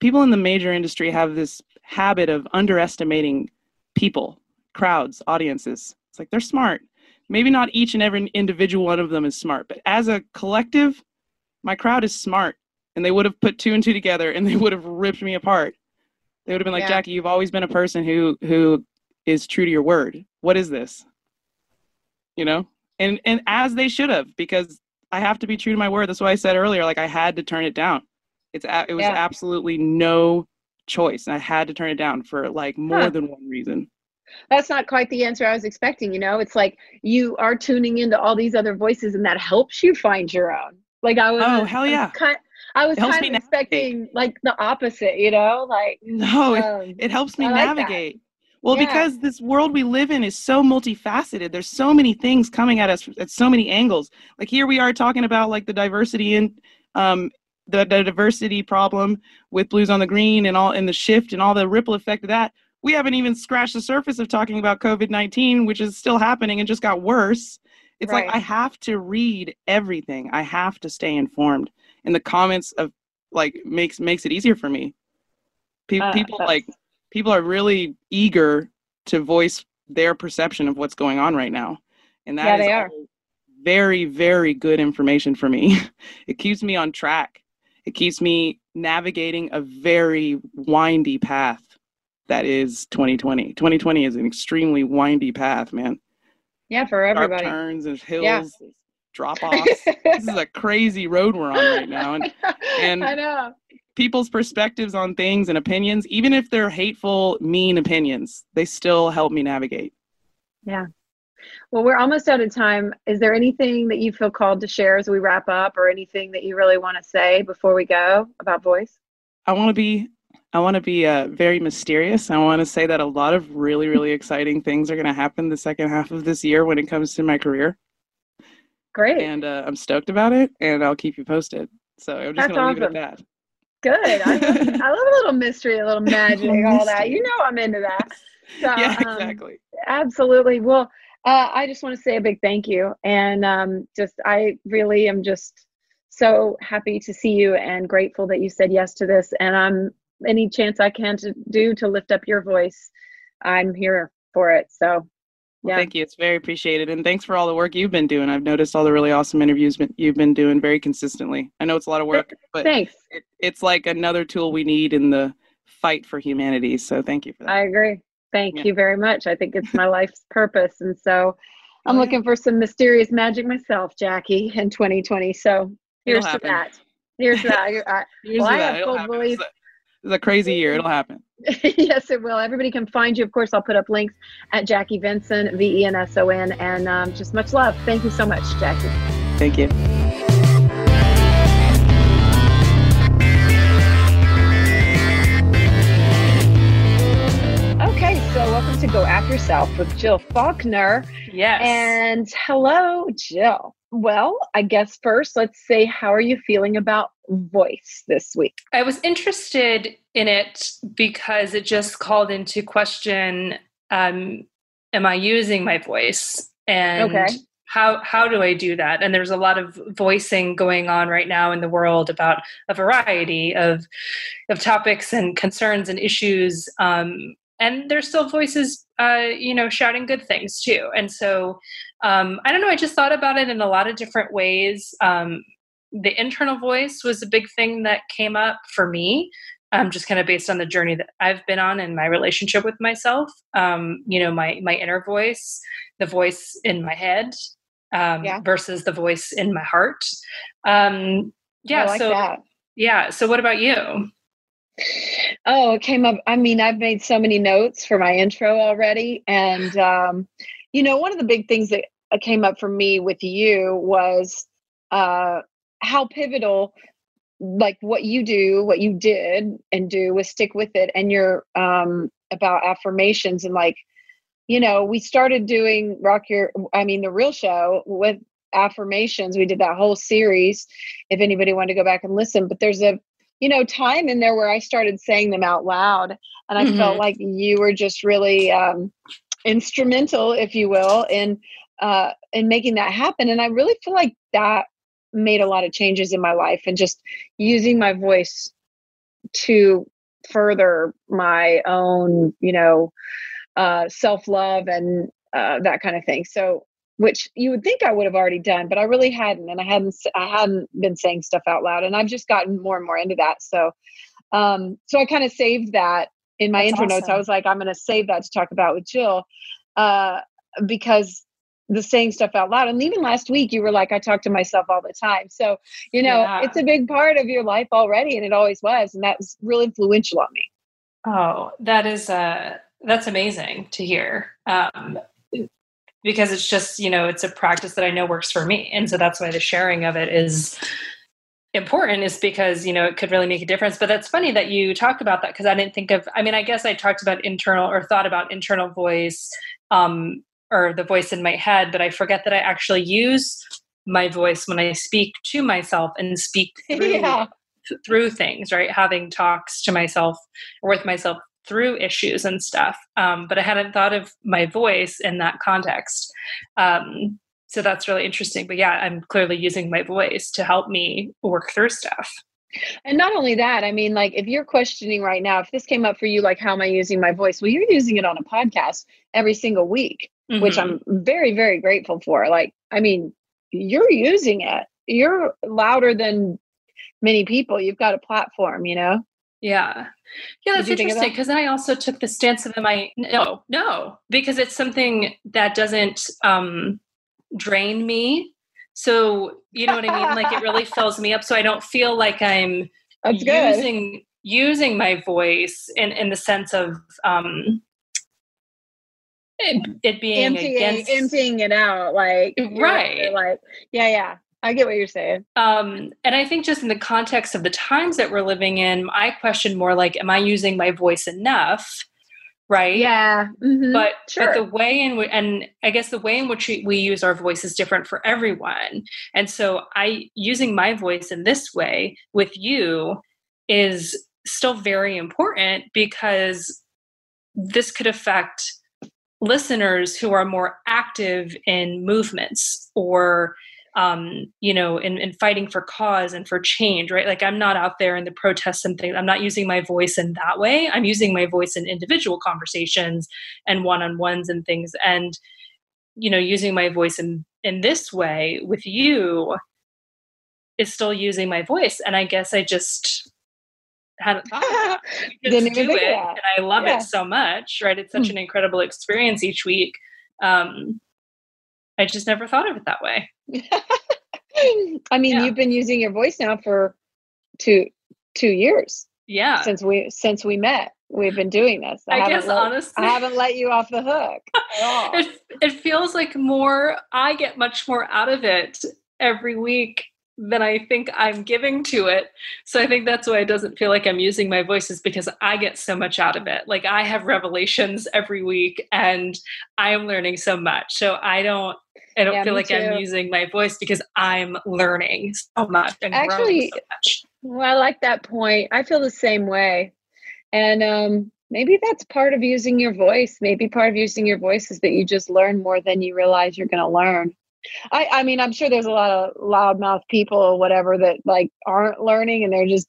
Speaker 2: people in the major industry have this habit of underestimating people, crowds, audiences. It's like they're smart. Maybe not each and every individual one of them is smart, but as a collective, my crowd is smart and they would have put two and two together and they would have ripped me apart. They would have been like, yeah. Jackie, you've always been a person who who is true to your word. What is this? You know? And and as they should have, because I have to be true to my word. That's why I said earlier, like I had to turn it down. It's it was yeah. absolutely no choice. and I had to turn it down for like more huh. than one reason.
Speaker 3: That's not quite the answer I was expecting. You know, it's like you are tuning into all these other voices, and that helps you find your own. Like I was.
Speaker 2: Oh hell yeah!
Speaker 3: Kind, I was kind of expecting like the opposite, you know, like
Speaker 2: no, um, it, it, helps me navigate. Well, yeah. because this world we live in is so multifaceted. There's so many things coming at us at so many angles. Like here we are talking about like the diversity and um, the, the diversity problem with Blues on the Green and all and the shift and all the ripple effect of that. We haven't even scratched the surface of talking about COVID 19, which is still happening and just got worse. It's right. like I have to read everything. I have to stay informed and the comments of like makes makes it easier for me. Pe- uh, people like people are really eager to voice their perception of what's going on right now, and that yeah, is they are. very very good information for me. it keeps me on track. It keeps me navigating a very windy path that is 2020. 2020 is an extremely windy path, man.
Speaker 3: Yeah, for everybody.
Speaker 2: Sharp turns and hills, yeah drop offs. this is a crazy road we're on right now, and and
Speaker 3: I know
Speaker 2: people's perspectives on things and opinions, even if they're hateful, mean opinions, they still help me navigate.
Speaker 3: Yeah. Well, we're almost out of time. Is there anything that you feel called to share as we wrap up, or anything that you really want to say before we go about voice?
Speaker 2: I want to be I want to be uh, very mysterious. I want to say that a lot of really, really exciting things are going to happen the second half of this year when it comes to my career.
Speaker 3: Great.
Speaker 2: And uh, I'm stoked about it, and I'll keep you posted. So I'm just going to leave it at that.
Speaker 3: Good. I love, I love a little mystery, a little magic, all that. You know, I'm into that.
Speaker 2: So, yeah, um, exactly.
Speaker 3: Um, absolutely. Well, uh, I just want to say a big thank you, and um, just I really am just so happy to see you and grateful that you said yes to this. And I'm any chance I can to do to lift up your voice, I'm here for it. So
Speaker 2: yeah. Thank you. It's very appreciated. And thanks for all the work you've been doing. I've noticed all the really awesome interviews you've been doing very consistently. I know it's a lot of work, but
Speaker 3: thanks.
Speaker 2: It, it's like another tool we need in the fight for humanity. So thank you for that.
Speaker 3: I agree. Thank yeah. you very much. I think it's my life's purpose. And so I'm oh, looking for some mysterious magic myself, Jackie, in 2020. So here's to that. Here's that. I,
Speaker 2: here's well, I have full belief. It's a crazy year. It'll happen.
Speaker 3: yes, it will. Everybody can find you. Of course, I'll put up links at Jackie Venson, V E N S O N, and um, just much love. Thank you so much, Jackie.
Speaker 2: Thank you.
Speaker 3: Okay, so welcome to Go After Yourself with Jill Faulkner.
Speaker 1: Yes.
Speaker 3: And hello, Jill. Well, I guess first, let's say, how are you feeling about voice this week?
Speaker 4: I was interested in it because it just called into question um, Am I using my voice? And okay. how, how do I do that? And there's a lot of voicing going on right now in the world about a variety of, of topics and concerns and issues. Um, and there's still voices, uh, you know, shouting good things too. And so, um, I don't know. I just thought about it in a lot of different ways. Um, the internal voice was a big thing that came up for me um, just kind of based on the journey that I've been on and my relationship with myself. Um, you know, my my inner voice, the voice in my head, um, yeah. versus the voice in my heart. Um, yeah.
Speaker 3: Like
Speaker 4: so
Speaker 3: that.
Speaker 4: yeah. So what about you?
Speaker 3: Oh, it came up. I mean, I've made so many notes for my intro already, and um, you know, one of the big things that came up for me with you was uh, how pivotal like what you do what you did and do was stick with it and you're um about affirmations and like you know we started doing rock your i mean the real show with affirmations we did that whole series if anybody wanted to go back and listen but there's a you know time in there where i started saying them out loud and i mm-hmm. felt like you were just really um instrumental if you will in uh in making that happen and i really feel like that made a lot of changes in my life and just using my voice to further my own you know uh, self-love and uh, that kind of thing. So which you would think i would have already done but i really hadn't and i hadn't i hadn't been saying stuff out loud and i've just gotten more and more into that. So um so i kind of saved that in my That's intro awesome. notes. I was like i'm going to save that to talk about with jill uh because the saying stuff out loud. And even last week, you were like, I talk to myself all the time. So, you know, yeah. it's a big part of your life already, and it always was. And that was really influential on me.
Speaker 4: Oh, that is, uh, that's amazing to hear. Um, because it's just, you know, it's a practice that I know works for me. And so that's why the sharing of it is important is because you know it could really make a difference but that's funny that you talk about that because i didn't think of i mean i guess i talked about internal or thought about internal voice um, or the voice in my head, but I forget that I actually use my voice when I speak to myself and speak through, yeah. th- through things, right? Having talks to myself or with myself through issues and stuff. Um, but I hadn't thought of my voice in that context. Um, so that's really interesting. But yeah, I'm clearly using my voice to help me work through stuff.
Speaker 3: And not only that, I mean, like if you're questioning right now, if this came up for you, like, how am I using my voice? Well, you're using it on a podcast every single week mm-hmm. which I'm very, very grateful for. Like, I mean, you're using it. You're louder than many people. You've got a platform, you know?
Speaker 4: Yeah. Yeah, that's interesting because I also took the stance of am I no, no, because it's something that doesn't um drain me. So, you know what I mean? Like it really fills me up so I don't feel like I'm
Speaker 3: That's
Speaker 4: using good. using my voice in in the sense of um it, it being
Speaker 3: emptying,
Speaker 4: against
Speaker 3: emptying it out like
Speaker 4: right
Speaker 3: like yeah yeah I get what you're saying.
Speaker 4: Um, and I think just in the context of the times that we're living in, I question more like, am I using my voice enough? Right.
Speaker 3: Yeah. Mm-hmm.
Speaker 4: But
Speaker 3: sure.
Speaker 4: but the way in which, and I guess the way in which we, we use our voice is different for everyone. And so I using my voice in this way with you is still very important because this could affect listeners who are more active in movements or um, you know, in, in fighting for cause and for change, right? Like I'm not out there in the protests and things. I'm not using my voice in that way. I'm using my voice in individual conversations and one-on-ones and things. And, you know, using my voice in in this way with you is still using my voice. And I guess I just hadn't thought just do it. And I love yeah. it so much, right? It's such mm. an incredible experience each week. Um, I just never thought of it that way.
Speaker 3: I mean, yeah. you've been using your voice now for two two years.
Speaker 4: Yeah.
Speaker 3: Since we since we met. We've been doing this.
Speaker 4: I, I guess
Speaker 3: let,
Speaker 4: honestly
Speaker 3: I haven't let you off the hook
Speaker 4: it, it feels like more I get much more out of it every week than I think I'm giving to it. So I think that's why it doesn't feel like I'm using my voice is because I get so much out of it. Like I have revelations every week and I am learning so much. So I don't I don't yeah, feel like too. I'm using my voice because I'm learning so much and Actually, so much.
Speaker 3: Well, I like that point. I feel the same way. And um maybe that's part of using your voice. Maybe part of using your voice is that you just learn more than you realize you're going to learn. I, I mean, I'm sure there's a lot of loudmouth people or whatever that like aren't learning and they're just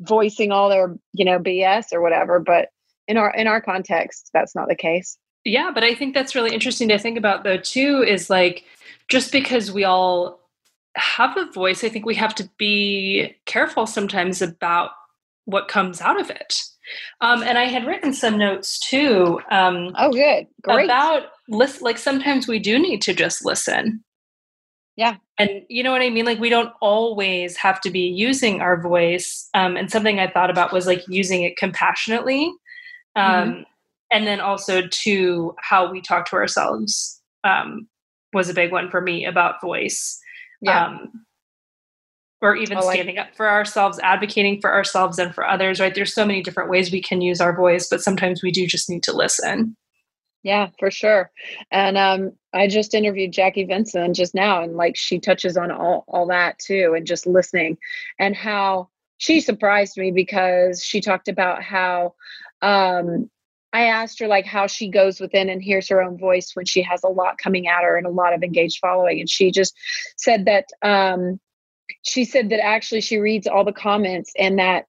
Speaker 3: voicing all their, you know, BS or whatever. But in our in our context, that's not the case.
Speaker 4: Yeah, but I think that's really interesting to think about though too. Is like just because we all have a voice, I think we have to be careful sometimes about what comes out of it. Um, and I had written some notes too. Um,
Speaker 3: oh, good, great.
Speaker 4: About list, like sometimes we do need to just listen.
Speaker 3: Yeah,
Speaker 4: and you know what I mean. Like we don't always have to be using our voice. Um, and something I thought about was like using it compassionately, um, mm-hmm. and then also to how we talk to ourselves um, was a big one for me about voice.
Speaker 3: Yeah um,
Speaker 4: or even like, standing up for ourselves, advocating for ourselves and for others, right? There's so many different ways we can use our voice, but sometimes we do just need to listen.
Speaker 3: Yeah, for sure. And um, I just interviewed Jackie Venson just now, and like she touches on all, all that too, and just listening and how she surprised me because she talked about how um, I asked her like how she goes within and hears her own voice when she has a lot coming at her and a lot of engaged following. And she just said that um, she said that actually she reads all the comments and that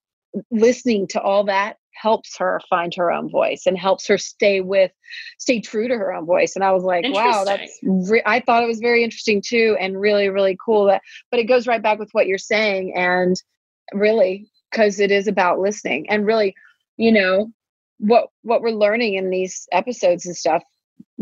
Speaker 3: listening to all that helps her find her own voice and helps her stay with stay true to her own voice. And i was like wow that's re- i thought it was very interesting too and really really cool that but it goes right back with what you're saying and really because it is about listening and really you know what what we're learning in these episodes and stuff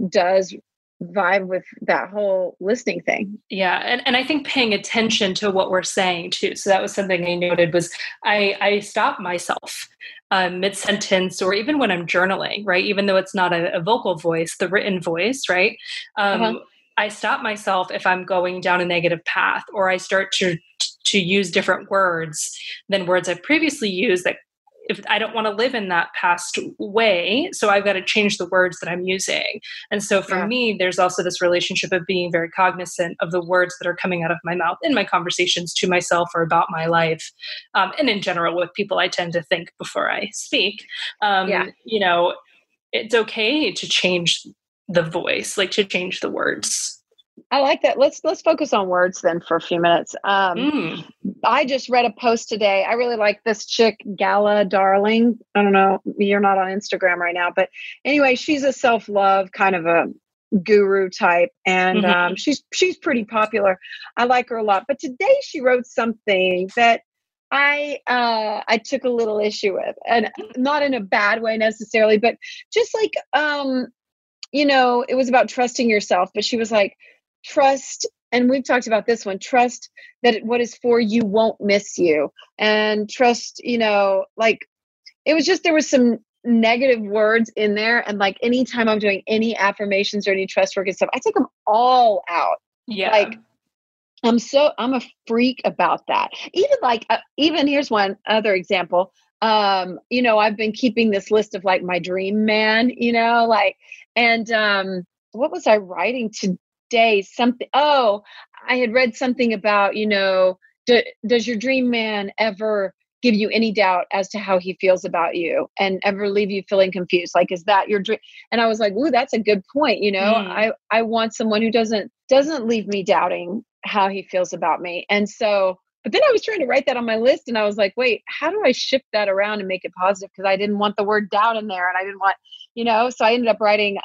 Speaker 3: does vibe with that whole listening thing.
Speaker 4: Yeah, and, and I think paying attention to what we're saying too. So that was something I noted was I I stop myself um, mid sentence or even when I'm journaling, right? Even though it's not a, a vocal voice, the written voice, right? Um, uh-huh. I stop myself if I'm going down a negative path, or I start to to use different words than words I've previously used that if I don't want to live in that past way, so I've got to change the words that I'm using. And so for yeah. me, there's also this relationship of being very cognizant of the words that are coming out of my mouth in my conversations to myself or about my life. Um, and in general, with people, I tend to think before I speak. Um, yeah. You know, it's okay to change the voice, like to change the words.
Speaker 3: I like that. Let's let's focus on words then for a few minutes. Um, mm. I just read a post today. I really like this chick, Gala Darling. I don't know, you're not on Instagram right now, but anyway, she's a self love kind of a guru type, and mm-hmm. um, she's she's pretty popular. I like her a lot. But today she wrote something that I uh, I took a little issue with, and not in a bad way necessarily, but just like um, you know, it was about trusting yourself. But she was like trust and we've talked about this one trust that what is for you won't miss you. And trust you know like it was just there was some negative words in there. And like anytime i'm doing any affirmations or any trust work and stuff i take them all out.
Speaker 4: Yeah.
Speaker 3: Like i'm so i'm a freak about that. Even like uh, even here's one other example. Um you know i've been keeping this list of like my dream man you know like and um what was i writing today something oh i had read something about you know do, does your dream man ever give you any doubt as to how he feels about you and ever leave you feeling confused like is that your dream and i was like ooh that's a good point you know mm. i i want someone who doesn't doesn't leave me doubting how he feels about me and so but then I was trying to write that on my list and I was like, wait, how do I shift that around and make it positive? Because I didn't want the word doubt in there and I didn't want, you know, so I ended up writing,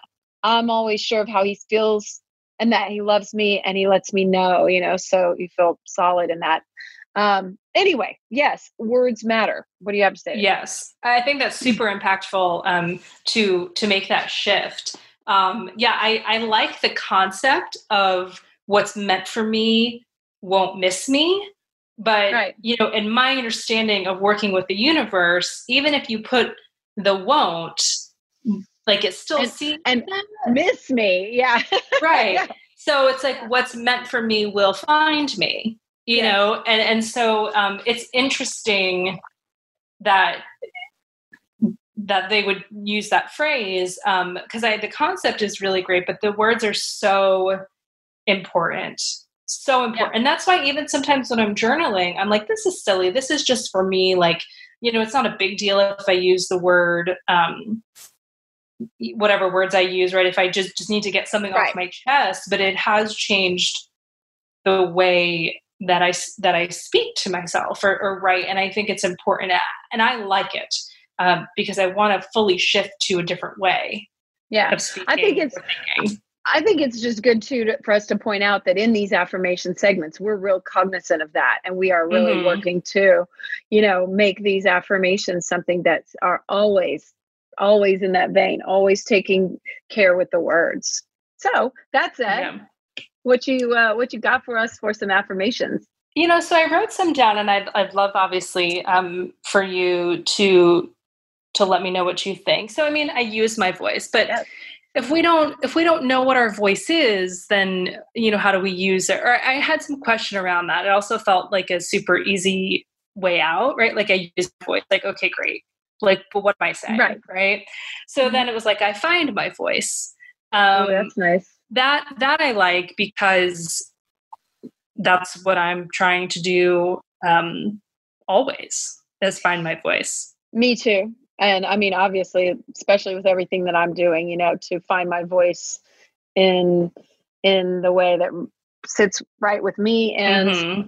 Speaker 3: I'm always sure of how he feels and that he loves me and he lets me know, you know, so you feel solid in that. Um, anyway, yes, words matter. What do you have to say?
Speaker 4: Yes, I think that's super impactful um, to to make that shift. Um, yeah, I, I like the concept of what's meant for me won't miss me but right. you know, in my understanding of working with the universe, even if you put the won't, like it still
Speaker 3: and,
Speaker 4: seems
Speaker 3: and miss me, yeah,
Speaker 4: right. yeah. So it's like what's meant for me will find me, you know, and and so um, it's interesting that that they would use that phrase because um, I the concept is really great, but the words are so important so important. Yeah. And that's why even sometimes when I'm journaling, I'm like, this is silly. This is just for me. Like, you know, it's not a big deal if I use the word, um, whatever words I use, right? If I just, just need to get something right. off my chest, but it has changed the way that I, that I speak to myself or, or write. And I think it's important and I like it um, because I want to fully shift to a different way.
Speaker 3: Yeah. I think it's, I think it's just good too to, for us to point out that in these affirmation segments, we're real cognizant of that, and we are really mm-hmm. working to, you know, make these affirmations something that are always, always in that vein, always taking care with the words. So that's it. Yeah. What you uh, what you got for us for some affirmations?
Speaker 4: You know, so I wrote some down, and I'd I'd love obviously um, for you to to let me know what you think. So I mean, I use my voice, but. If we don't if we don't know what our voice is then you know how do we use it or i had some question around that it also felt like a super easy way out right like i use voice like okay great like but what am i saying?
Speaker 3: Right.
Speaker 4: Right? So mm-hmm. then it was like i find my voice.
Speaker 3: Um, oh, that's nice.
Speaker 4: that that i like because that's what i'm trying to do um always is find my voice.
Speaker 3: Me too. And i mean obviously especially with everything that i'm doing you know to find my voice in in the way that sits right with me and mm-hmm.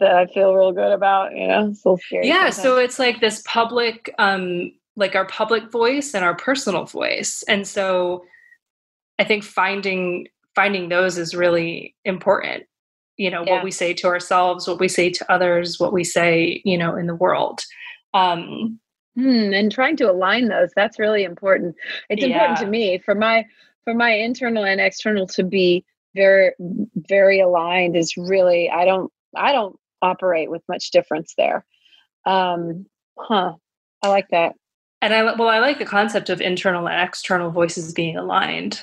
Speaker 3: That i feel real good about you know so scary
Speaker 4: yeah sometimes. so it's like this public um like our public voice and our personal voice and so i think finding finding those is really important you know yeah. what we say to ourselves what we say to others what we say you know in the world um
Speaker 3: Hmm, and trying to align those, that's really important. It's yeah. important to me for my for my internal and external to be very very aligned is really I don't I don't operate with much difference there. Um huh. I like that.
Speaker 4: And I well I like the concept of internal and external voices being aligned.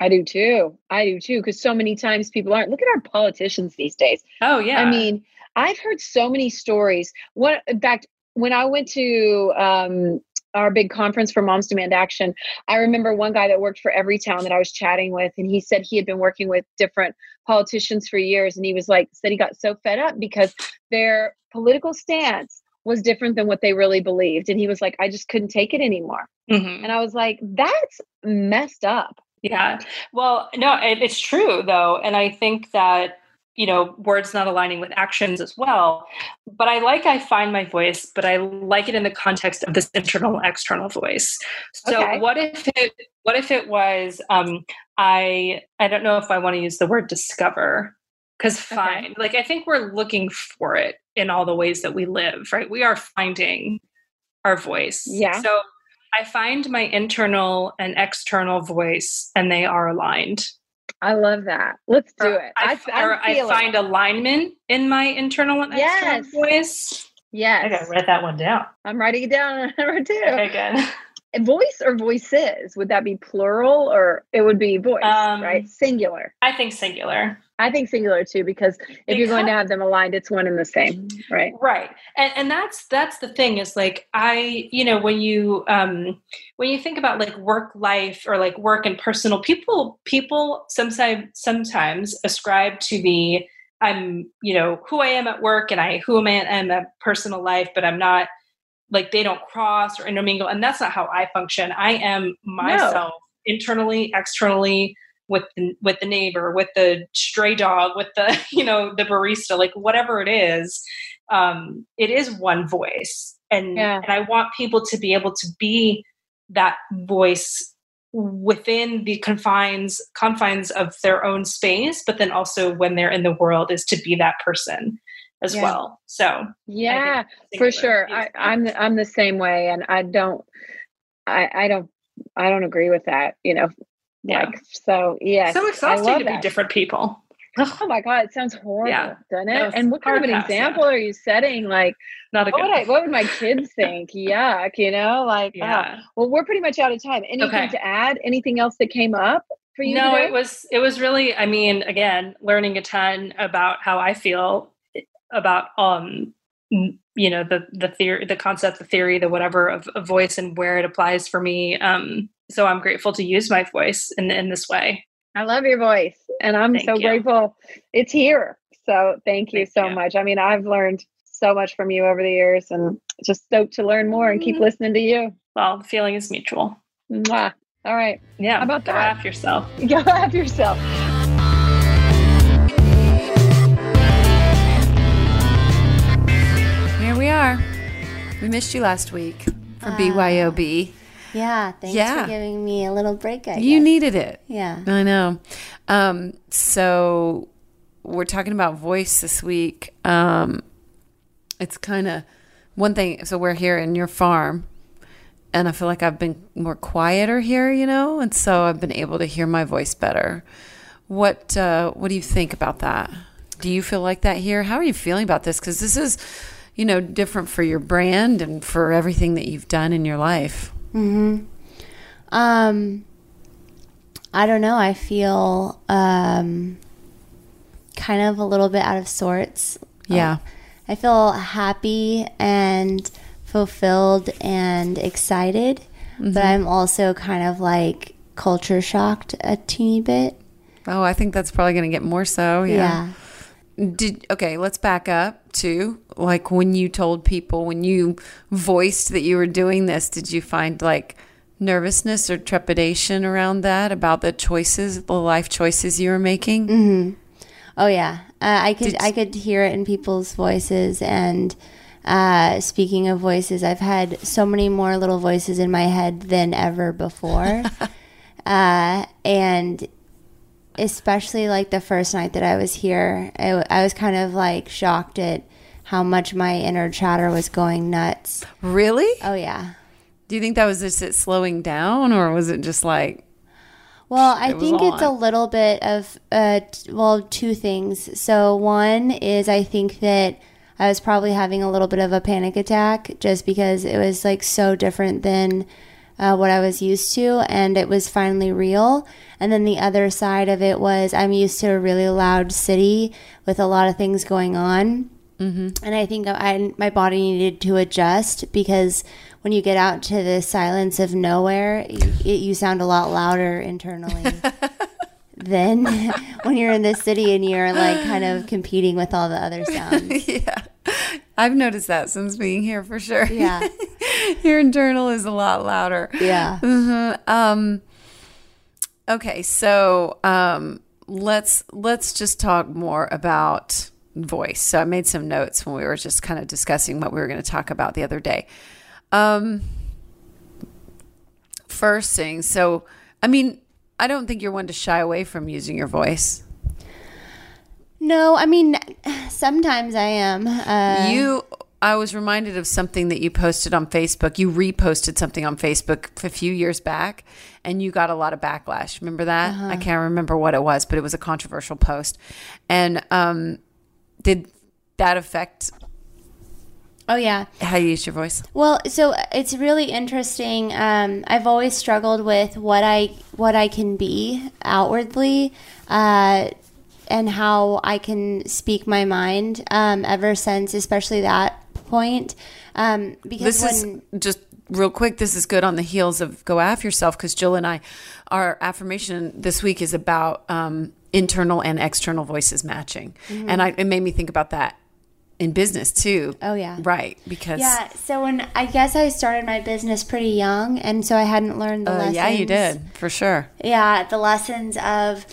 Speaker 3: I do too. I do too because so many times people aren't. Look at our politicians these days.
Speaker 4: Oh yeah.
Speaker 3: I mean, I've heard so many stories. What in fact, when I went to um, our big conference for Moms Demand Action, I remember one guy that worked for Everytown that I was chatting with, and he said he had been working with different politicians for years, and he was like, said he got so fed up because their political stance was different than what they really believed, and he was like, I just couldn't take it anymore. Mm-hmm. And I was like, that's messed up.
Speaker 4: Yeah. Well, no, it, it's true though, and I think that you know words not aligning with actions as well. But i like i find my voice but i like it in the context of this internal external voice. So okay. what if it what if it was um i i don't know if i want to use the word discover because fine okay. like i think we're looking for it in all the ways that we live right? We are finding our voice.
Speaker 3: Yeah.
Speaker 4: So i find my internal and external voice and they are aligned
Speaker 3: I love that. Let's do it.
Speaker 4: I, I, I find alignment in my internal and external yes. voice.
Speaker 3: Yes.
Speaker 4: I gotta write that one down.
Speaker 3: I'm writing it down too.
Speaker 4: Okay, good.
Speaker 3: voice or voices? Would that be plural or it would be voice um, right? Singular.
Speaker 4: I think singular.
Speaker 3: I think singular too because if because, you're going to have them aligned it's one and the same right?
Speaker 4: Right. And and that's that's the thing is like i you know when you um when you think about like work life or like work and personal people people sometimes sometimes ascribe to the i'm you know who i am at work and i who am i am at personal life but i'm not like they don't cross or intermingle and that's not how i function i am myself no. internally externally with the, with the neighbor with the stray dog with the you know the barista like whatever it is um it is one voice and yeah. and i want people to be able to be that voice within the confines confines of their own space but then also when they're in the world is to be that person as yeah. well. So
Speaker 3: yeah, for sure. I, I'm the, I'm the same way, and I don't, I I don't I don't agree with that. You know, yeah. Like, so yeah,
Speaker 4: so exhausting to that. be different people.
Speaker 3: Oh my god, it sounds horrible, yeah. doesn't it? And what kind of an pass, example yeah. are you setting? Like,
Speaker 4: not a
Speaker 3: what
Speaker 4: good.
Speaker 3: Would I, what would my kids think? Yuck, you know, like, uh, yeah. Oh. Well, we're pretty much out of time. Anything okay. to add? Anything else that came up? For you
Speaker 4: no,
Speaker 3: today?
Speaker 4: it was it was really. I mean, again, learning a ton about how I feel about um you know the the theory the concept the theory the whatever of, of voice and where it applies for me um so i'm grateful to use my voice in in this way
Speaker 3: i love your voice and i'm thank so you. grateful it's here so thank you thank so you. much i mean i've learned so much from you over the years and just stoked to learn more and keep mm-hmm. listening to you
Speaker 4: well the feeling is mutual
Speaker 3: Mwah. all right
Speaker 4: yeah
Speaker 3: How about
Speaker 4: go
Speaker 3: that
Speaker 4: after yourself
Speaker 3: go after yourself
Speaker 1: are. We missed you last week for uh, BYOB.
Speaker 5: Yeah, thanks yeah. for giving me a little break. I
Speaker 1: you
Speaker 5: guess.
Speaker 1: needed it.
Speaker 5: Yeah,
Speaker 1: I know. Um, so we're talking about voice this week. Um, it's kind of one thing. So we're here in your farm, and I feel like I've been more quieter here, you know, and so I've been able to hear my voice better. What uh, What do you think about that? Do you feel like that here? How are you feeling about this? Because this is you know, different for your brand and for everything that you've done in your life?
Speaker 5: Hmm. Um. I don't know. I feel um, kind of a little bit out of sorts.
Speaker 1: Yeah.
Speaker 5: I feel happy and fulfilled and excited, mm-hmm. but I'm also kind of like culture shocked a teeny bit.
Speaker 1: Oh, I think that's probably going to get more so. Yeah. yeah. Did okay, let's back up to like when you told people when you voiced that you were doing this, did you find like nervousness or trepidation around that about the choices, the life choices you were making?
Speaker 5: Mm-hmm. Oh yeah, uh, I could did, I could hear it in people's voices. And uh, speaking of voices, I've had so many more little voices in my head than ever before, uh, and especially like the first night that I was here, I, I was kind of like shocked at how much my inner chatter was going nuts.
Speaker 1: Really?
Speaker 5: Oh yeah.
Speaker 1: Do you think that was just it slowing down, or was it just like?
Speaker 5: Well, I think on? it's a little bit of uh, t- well, two things. So one is I think that I was probably having a little bit of a panic attack just because it was like so different than uh, what I was used to, and it was finally real. And then the other side of it was I'm used to a really loud city with a lot of things going on. Mm-hmm. And I think I, my body needed to adjust because when you get out to the silence of nowhere, you, it, you sound a lot louder internally. than when you're in the city and you're like kind of competing with all the other sounds.
Speaker 1: yeah. I've noticed that since being here for sure.
Speaker 5: Yeah.
Speaker 1: Your internal is a lot louder.
Speaker 5: Yeah.
Speaker 1: Mm-hmm. Um, okay, so um, let's let's just talk more about voice. So I made some notes when we were just kind of discussing what we were going to talk about the other day. Um, first thing, so I mean, I don't think you're one to shy away from using your voice.
Speaker 5: No, I mean, sometimes I am. Uh,
Speaker 1: you I was reminded of something that you posted on Facebook. You reposted something on Facebook a few years back, and you got a lot of backlash. Remember that? Uh-huh. I can't remember what it was, but it was a controversial post. And um, did that affect?
Speaker 5: Oh yeah,
Speaker 1: how you use your voice?
Speaker 5: Well, so it's really interesting. Um, I've always struggled with what I what I can be outwardly. Uh, and how I can speak my mind um, ever since, especially that point. Um,
Speaker 1: because this when, is just real quick. This is good on the heels of go after yourself because Jill and I, our affirmation this week is about um, internal and external voices matching, mm-hmm. and I, it made me think about that in business too.
Speaker 5: Oh yeah.
Speaker 1: Right, because
Speaker 5: Yeah, so when I guess I started my business pretty young and so I hadn't learned the uh, lessons.
Speaker 1: Yeah, you did. For sure.
Speaker 5: Yeah, the lessons of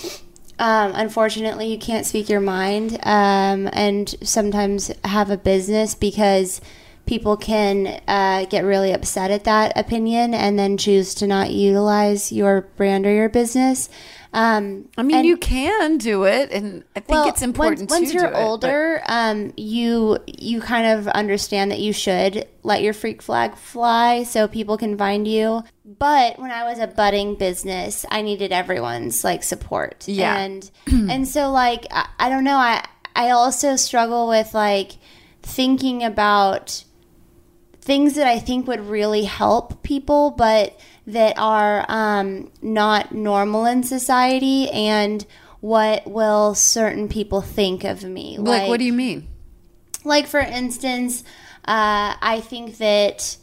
Speaker 5: um, unfortunately, you can't speak your mind um, and sometimes have a business because people can uh, get really upset at that opinion and then choose to not utilize your brand or your business. Um,
Speaker 1: I mean, you can do it, and I think well, it's important.
Speaker 5: Once, once you're older,
Speaker 1: it,
Speaker 5: um, you you kind of understand that you should let your freak flag fly so people can find you. But when I was a budding business, I needed everyone's like support.
Speaker 1: Yeah,
Speaker 5: and and so like I, I don't know. I I also struggle with like thinking about things that I think would really help people, but that are um, not normal in society and what will certain people think of me.
Speaker 1: Like, like what do you mean?
Speaker 5: Like, for instance, uh, I think that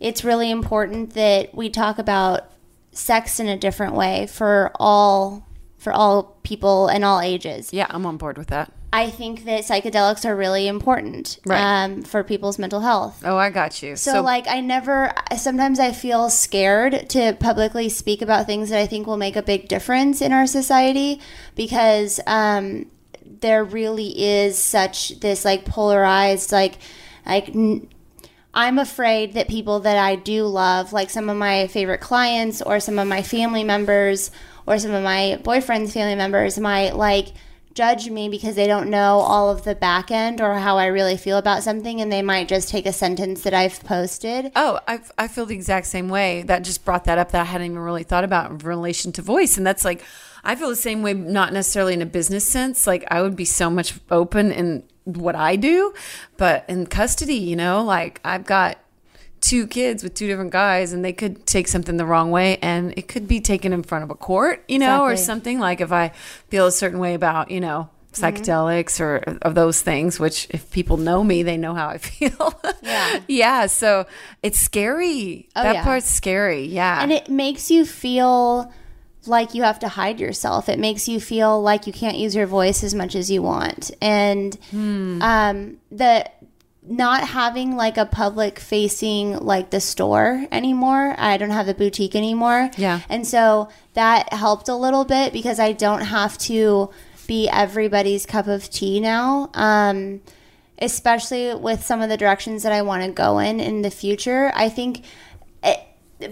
Speaker 5: it's really important that we talk about sex in a different way for all for all people and all ages.
Speaker 1: Yeah, I'm on board with that.
Speaker 5: I think that psychedelics are really important right. um, for people's mental health.
Speaker 1: Oh, I got you.
Speaker 5: So, so, like, I never, sometimes I feel scared to publicly speak about things that I think will make a big difference in our society because um, there really is such this, like, polarized, like, like, n- I'm afraid that people that I do love, like some of my favorite clients or some of my family members or some of my boyfriend's family members, might, like, judge me because they don't know all of the back end or how I really feel about something and they might just take a sentence that I've posted.
Speaker 1: Oh, I, I feel the exact same way. That just brought that up that I hadn't even really thought about in relation to voice. And that's like, I feel the same way, not necessarily in a business sense. Like, I would be so much open in what I do, but in custody, you know, like I've got two kids with two different guys and they could take something the wrong way and it could be taken in front of a court, you know, exactly. or something like if I feel a certain way about, you know, psychedelics mm-hmm. or of those things, which if people know me, they know how I feel. Yeah. yeah. So it's scary. Oh, that yeah. part's scary. Yeah.
Speaker 5: And it makes you feel like you have to hide yourself. It makes you feel like you can't use your voice as much as you want. And hmm. um, the not having like a public facing like the store anymore. I don't have the boutique anymore.
Speaker 1: Yeah.
Speaker 5: And so that helped a little bit because I don't have to be everybody's cup of tea now. Um, especially with some of the directions that I want to go in in the future. I think it,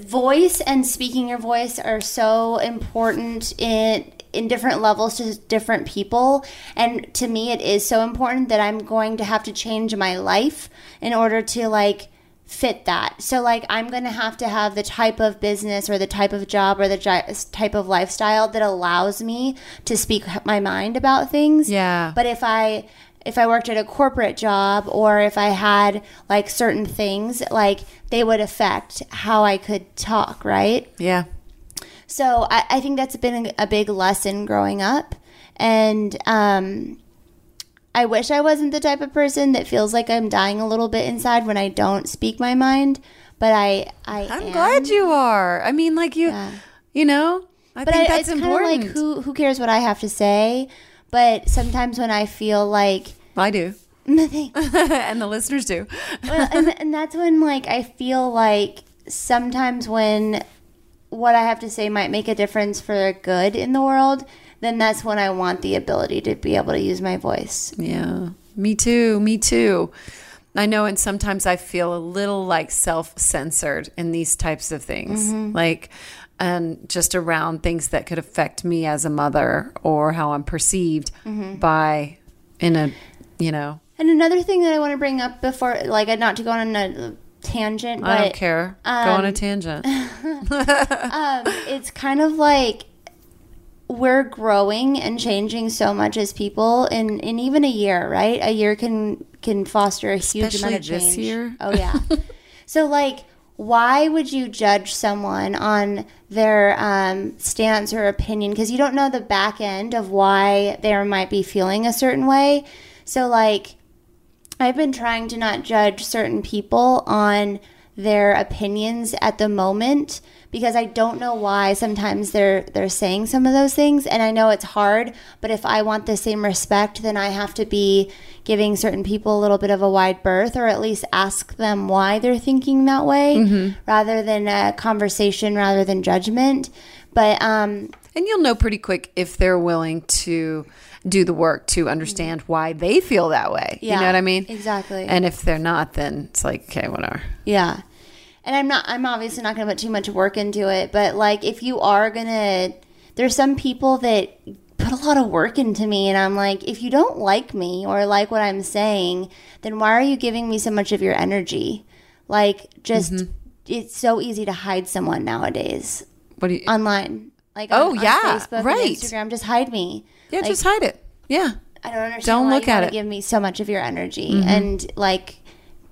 Speaker 5: voice and speaking your voice are so important in in different levels to different people. And to me, it is so important that I'm going to have to change my life in order to like fit that. So, like, I'm going to have to have the type of business or the type of job or the type of lifestyle that allows me to speak my mind about things.
Speaker 1: Yeah.
Speaker 5: But if I, if I worked at a corporate job or if I had like certain things, like they would affect how I could talk, right?
Speaker 1: Yeah.
Speaker 5: So I, I think that's been a big lesson growing up. And um, I wish I wasn't the type of person that feels like I'm dying a little bit inside when I don't speak my mind. But I, I
Speaker 1: I'm
Speaker 5: am.
Speaker 1: glad you are. I mean, like you, yeah. you know, I but think I, that's
Speaker 5: it's
Speaker 1: important.
Speaker 5: Like who, who cares what I have to say? But sometimes when I feel like
Speaker 1: I do, and the listeners do.
Speaker 5: well, and, and that's when like I feel like sometimes when what I have to say might make a difference for good in the world, then that's when I want the ability to be able to use my voice.
Speaker 1: Yeah. Me too. Me too. I know, and sometimes I feel a little like self censored in these types of things. Mm-hmm. Like, and just around things that could affect me as a mother or how I'm perceived mm-hmm. by in a you know
Speaker 5: And another thing that I want to bring up before, like, not to go on a tangent, but
Speaker 1: I don't care. Um, go on a um, tangent.
Speaker 5: um, it's kind of like we're growing and changing so much as people in, in even a year, right? A year can can foster a huge
Speaker 1: Especially
Speaker 5: amount of change.
Speaker 1: This year.
Speaker 5: Oh yeah. so like why would you judge someone on their um, stance or opinion because you don't know the back end of why they might be feeling a certain way so like i've been trying to not judge certain people on their opinions at the moment because I don't know why sometimes they're they're saying some of those things and I know it's hard but if I want the same respect then I have to be giving certain people a little bit of a wide berth or at least ask them why they're thinking that way mm-hmm. rather than a conversation rather than judgment but um
Speaker 1: and you'll know pretty quick if they're willing to do the work to understand why they feel that way. Yeah, you know what I mean?
Speaker 5: Exactly.
Speaker 1: And if they're not, then it's like, okay, whatever.
Speaker 5: Yeah and I'm not I'm obviously not going to put too much work into it, but like if you are going to there's some people that put a lot of work into me and I'm like if you don't like me or like what I'm saying, then why are you giving me so much of your energy? Like just mm-hmm. it's so easy to hide someone nowadays.
Speaker 1: What do you
Speaker 5: online? Like
Speaker 1: oh
Speaker 5: on,
Speaker 1: yeah,
Speaker 5: on Facebook
Speaker 1: right.
Speaker 5: Instagram, just hide me.
Speaker 1: Yeah,
Speaker 5: like,
Speaker 1: just hide it. Yeah.
Speaker 5: I don't understand.
Speaker 1: Don't look at it.
Speaker 5: Give me so much of your energy, mm-hmm. and like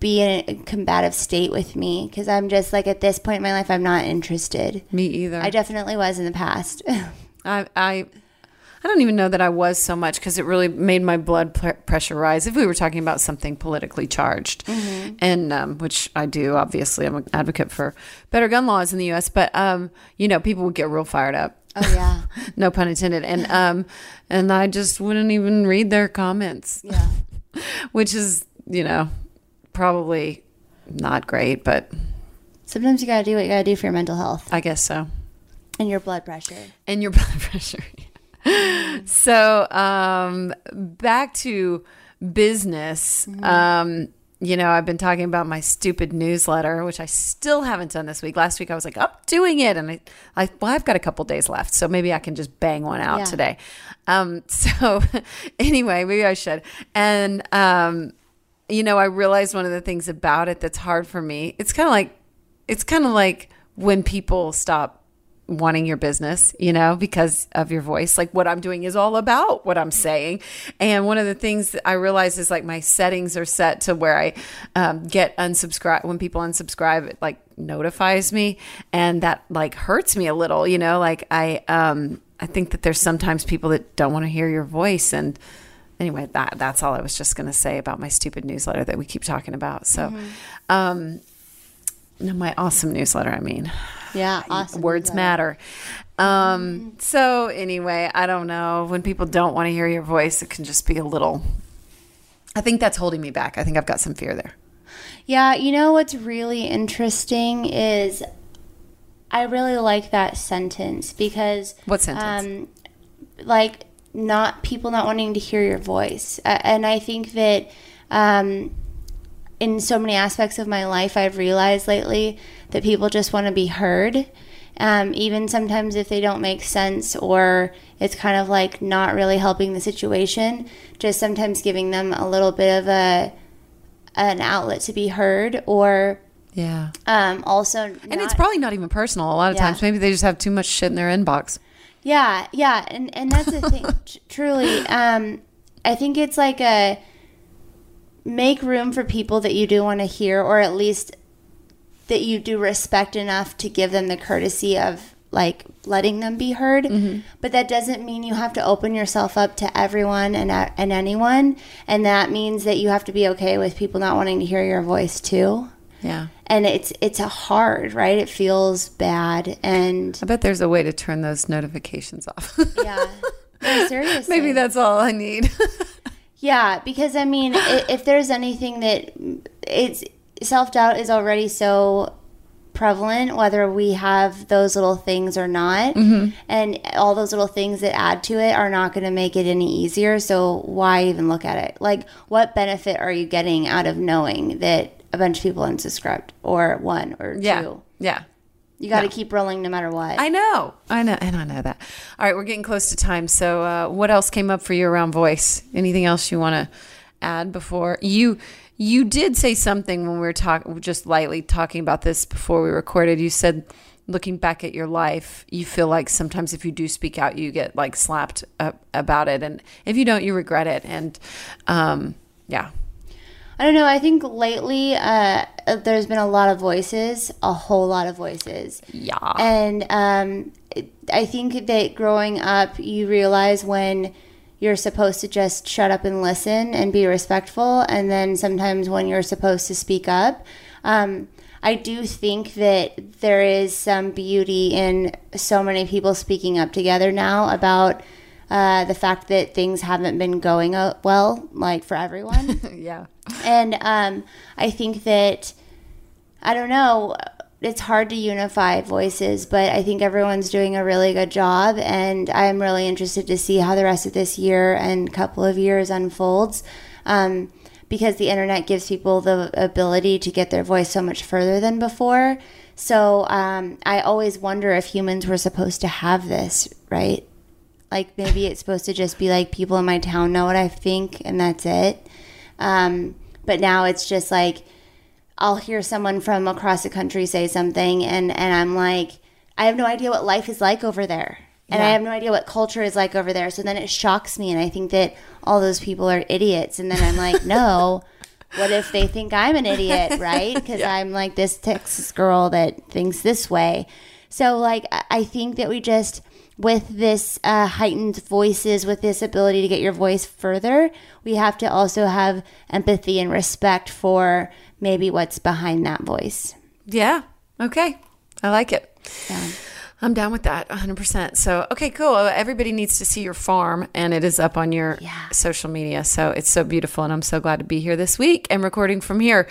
Speaker 5: be in a combative state with me because I'm just like at this point in my life I'm not interested.
Speaker 1: Me either.
Speaker 5: I definitely was in the past.
Speaker 1: I I I don't even know that I was so much because it really made my blood pressure rise. If we were talking about something politically charged, mm-hmm. and um, which I do, obviously, I'm an advocate for better gun laws in the U.S. But um, you know, people would get real fired up.
Speaker 5: Oh yeah,
Speaker 1: no pun intended. And um, and I just wouldn't even read their comments.
Speaker 5: Yeah,
Speaker 1: which is you know probably not great, but
Speaker 5: sometimes you got to do what you got to do for your mental health.
Speaker 1: I guess so.
Speaker 5: And your blood pressure.
Speaker 1: And your blood pressure. so, um, back to business. Mm-hmm. Um, you know, I've been talking about my stupid newsletter, which I still haven't done this week. Last week I was like, I'm doing it. And I, I well, I've got a couple days left. So maybe I can just bang one out yeah. today. Um, so anyway, maybe I should. And, um, you know, I realized one of the things about it that's hard for me. It's kind of like it's kind of like when people stop wanting your business, you know, because of your voice. Like what I'm doing is all about what I'm saying. And one of the things that I realize is like my settings are set to where I um, get unsubscribe when people unsubscribe, it like notifies me, and that like hurts me a little, you know. Like I um I think that there's sometimes people that don't want to hear your voice and anyway, that that's all I was just going to say about my stupid newsletter that we keep talking about. So, mm-hmm. um, no, my awesome newsletter. I mean,
Speaker 5: yeah, awesome
Speaker 1: words matter. Um, mm-hmm. so anyway, I don't know when people don't want to hear your voice, it can just be a little. I think that's holding me back. I think I've got some fear there.
Speaker 5: Yeah, you know what's really interesting is I really like that sentence because
Speaker 1: what sentence?
Speaker 5: Um, like not people not wanting to hear your voice. Uh, and I think that um, in so many aspects of my life, I've realized lately that people just want to be heard. Um, even sometimes if they don't make sense or it's kind of like not really helping the situation, just sometimes giving them a little bit of a an outlet to be heard or
Speaker 1: yeah.
Speaker 5: Um, also,
Speaker 1: and it's probably not even personal. A lot of yeah. times, maybe they just have too much shit in their inbox.
Speaker 5: Yeah, yeah, and and that's the thing. truly, um, I think it's like a make room for people that you do want to hear, or at least that you do respect enough to give them the courtesy of like letting them be heard. Mm-hmm. But that doesn't mean you have to open yourself up to everyone and uh, and anyone, and that means that you have to be okay with people not wanting to hear your voice too.
Speaker 1: Yeah.
Speaker 5: And it's it's a hard, right? It feels bad and
Speaker 1: I bet there's a way to turn those notifications off.
Speaker 5: yeah. No, seriously.
Speaker 1: Maybe that's all I need.
Speaker 5: yeah, because I mean, if there's anything that it's self-doubt is already so prevalent whether we have those little things or not mm-hmm. and all those little things that add to it are not going to make it any easier so why even look at it like what benefit are you getting out of knowing that a bunch of people unsubscribed or one or
Speaker 1: yeah.
Speaker 5: two.
Speaker 1: Yeah.
Speaker 5: You got to no. keep rolling no matter what.
Speaker 1: I know. I know. And I know that. All right. We're getting close to time. So, uh, what else came up for you around voice? Anything else you want to add before you you did say something when we were talking just lightly talking about this before we recorded you said looking back at your life you feel like sometimes if you do speak out you get like slapped about it and if you don't you regret it and um, yeah
Speaker 5: I don't know. I think lately uh, there's been a lot of voices, a whole lot of voices.
Speaker 1: Yeah.
Speaker 5: And um, I think that growing up, you realize when you're supposed to just shut up and listen and be respectful, and then sometimes when you're supposed to speak up. Um, I do think that there is some beauty in so many people speaking up together now about uh, the fact that things haven't been going well, like for everyone.
Speaker 1: yeah.
Speaker 5: And um, I think that, I don't know, it's hard to unify voices, but I think everyone's doing a really good job. And I'm really interested to see how the rest of this year and couple of years unfolds. Um, because the internet gives people the ability to get their voice so much further than before. So um, I always wonder if humans were supposed to have this, right? Like maybe it's supposed to just be like people in my town know what I think and that's it. Um, but now it's just like I'll hear someone from across the country say something and, and I'm like, I have no idea what life is like over there. And yeah. I have no idea what culture is like over there. So then it shocks me and I think that all those people are idiots. And then I'm like, no, what if they think I'm an idiot, right? Because yeah. I'm like this Texas girl that thinks this way. So, like, I think that we just, with this uh, heightened voices, with this ability to get your voice further, we have to also have empathy and respect for maybe what's behind that voice.
Speaker 1: Yeah. Okay. I like it. Yeah. I'm down with that 100%. So, okay, cool. Everybody needs to see your farm, and it is up on your yeah. social media. So, it's so beautiful. And I'm so glad to be here this week and recording from here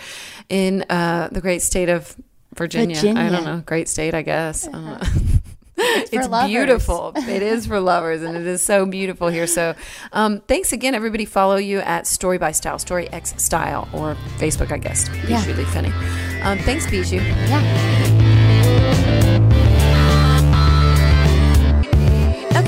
Speaker 1: in uh, the great state of Virginia. Virginia. I don't know. Great state, I guess. Uh, it's, it's beautiful. it is for lovers, and it is so beautiful here. So, um, thanks again, everybody. Follow you at Story by Style, Story X Style, or Facebook, I guess. Yeah. Bijou Finney. Um, thanks, Bijou.
Speaker 5: Yeah.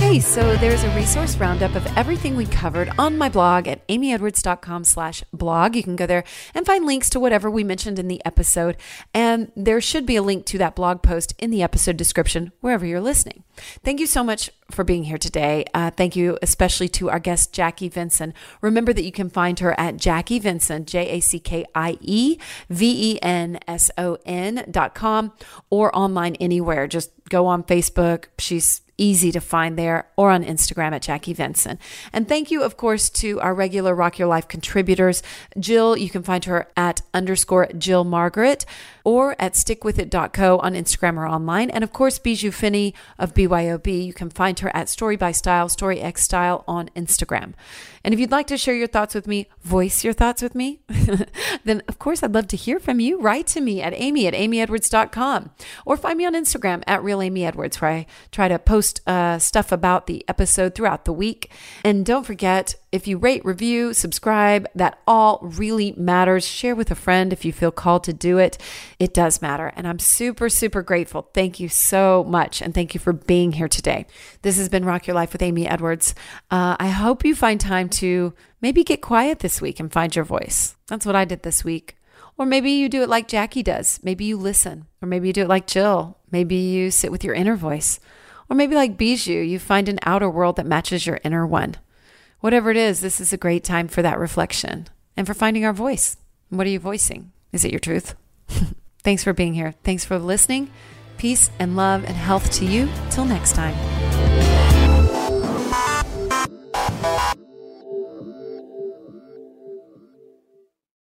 Speaker 1: Okay, so there's a resource roundup of everything we covered on my blog at amyedwards.com slash blog. You can go there and find links to whatever we mentioned in the episode. And there should be a link to that blog post in the episode description wherever you're listening. Thank you so much for being here today. Uh, thank you especially to our guest, Jackie Venson. Remember that you can find her at Jackie Venson, J A C K I E V E N S O N dot com, or online anywhere. Just go on Facebook. She's easy to find there or on Instagram at Jackie Venson. And thank you, of course, to our regular Rock Your Life contributors. Jill, you can find her at underscore Jill Margaret or at stickwithit.co on Instagram or online. And of course, Bijou Finney of BYOB, you can find her at Story by Style, Story X Style on Instagram. And if you'd like to share your thoughts with me, voice your thoughts with me, then of course I'd love to hear from you. Write to me at amy at amyedwards.com or find me on Instagram at real Amy Edwards, where I try to post uh, stuff about the episode throughout the week. And don't forget, if you rate, review, subscribe, that all really matters. Share with a friend if you feel called to do it. It does matter. And I'm super, super grateful. Thank you so much. And thank you for being here today. This has been Rock Your Life with Amy Edwards. Uh, I hope you find time to maybe get quiet this week and find your voice. That's what I did this week. Or maybe you do it like Jackie does. Maybe you listen. Or maybe you do it like Jill. Maybe you sit with your inner voice. Or maybe like Bijou, you find an outer world that matches your inner one. Whatever it is, this is a great time for that reflection and for finding our voice. What are you voicing? Is it your truth? Thanks for being here. Thanks for listening. Peace and love and health to you. Till next time.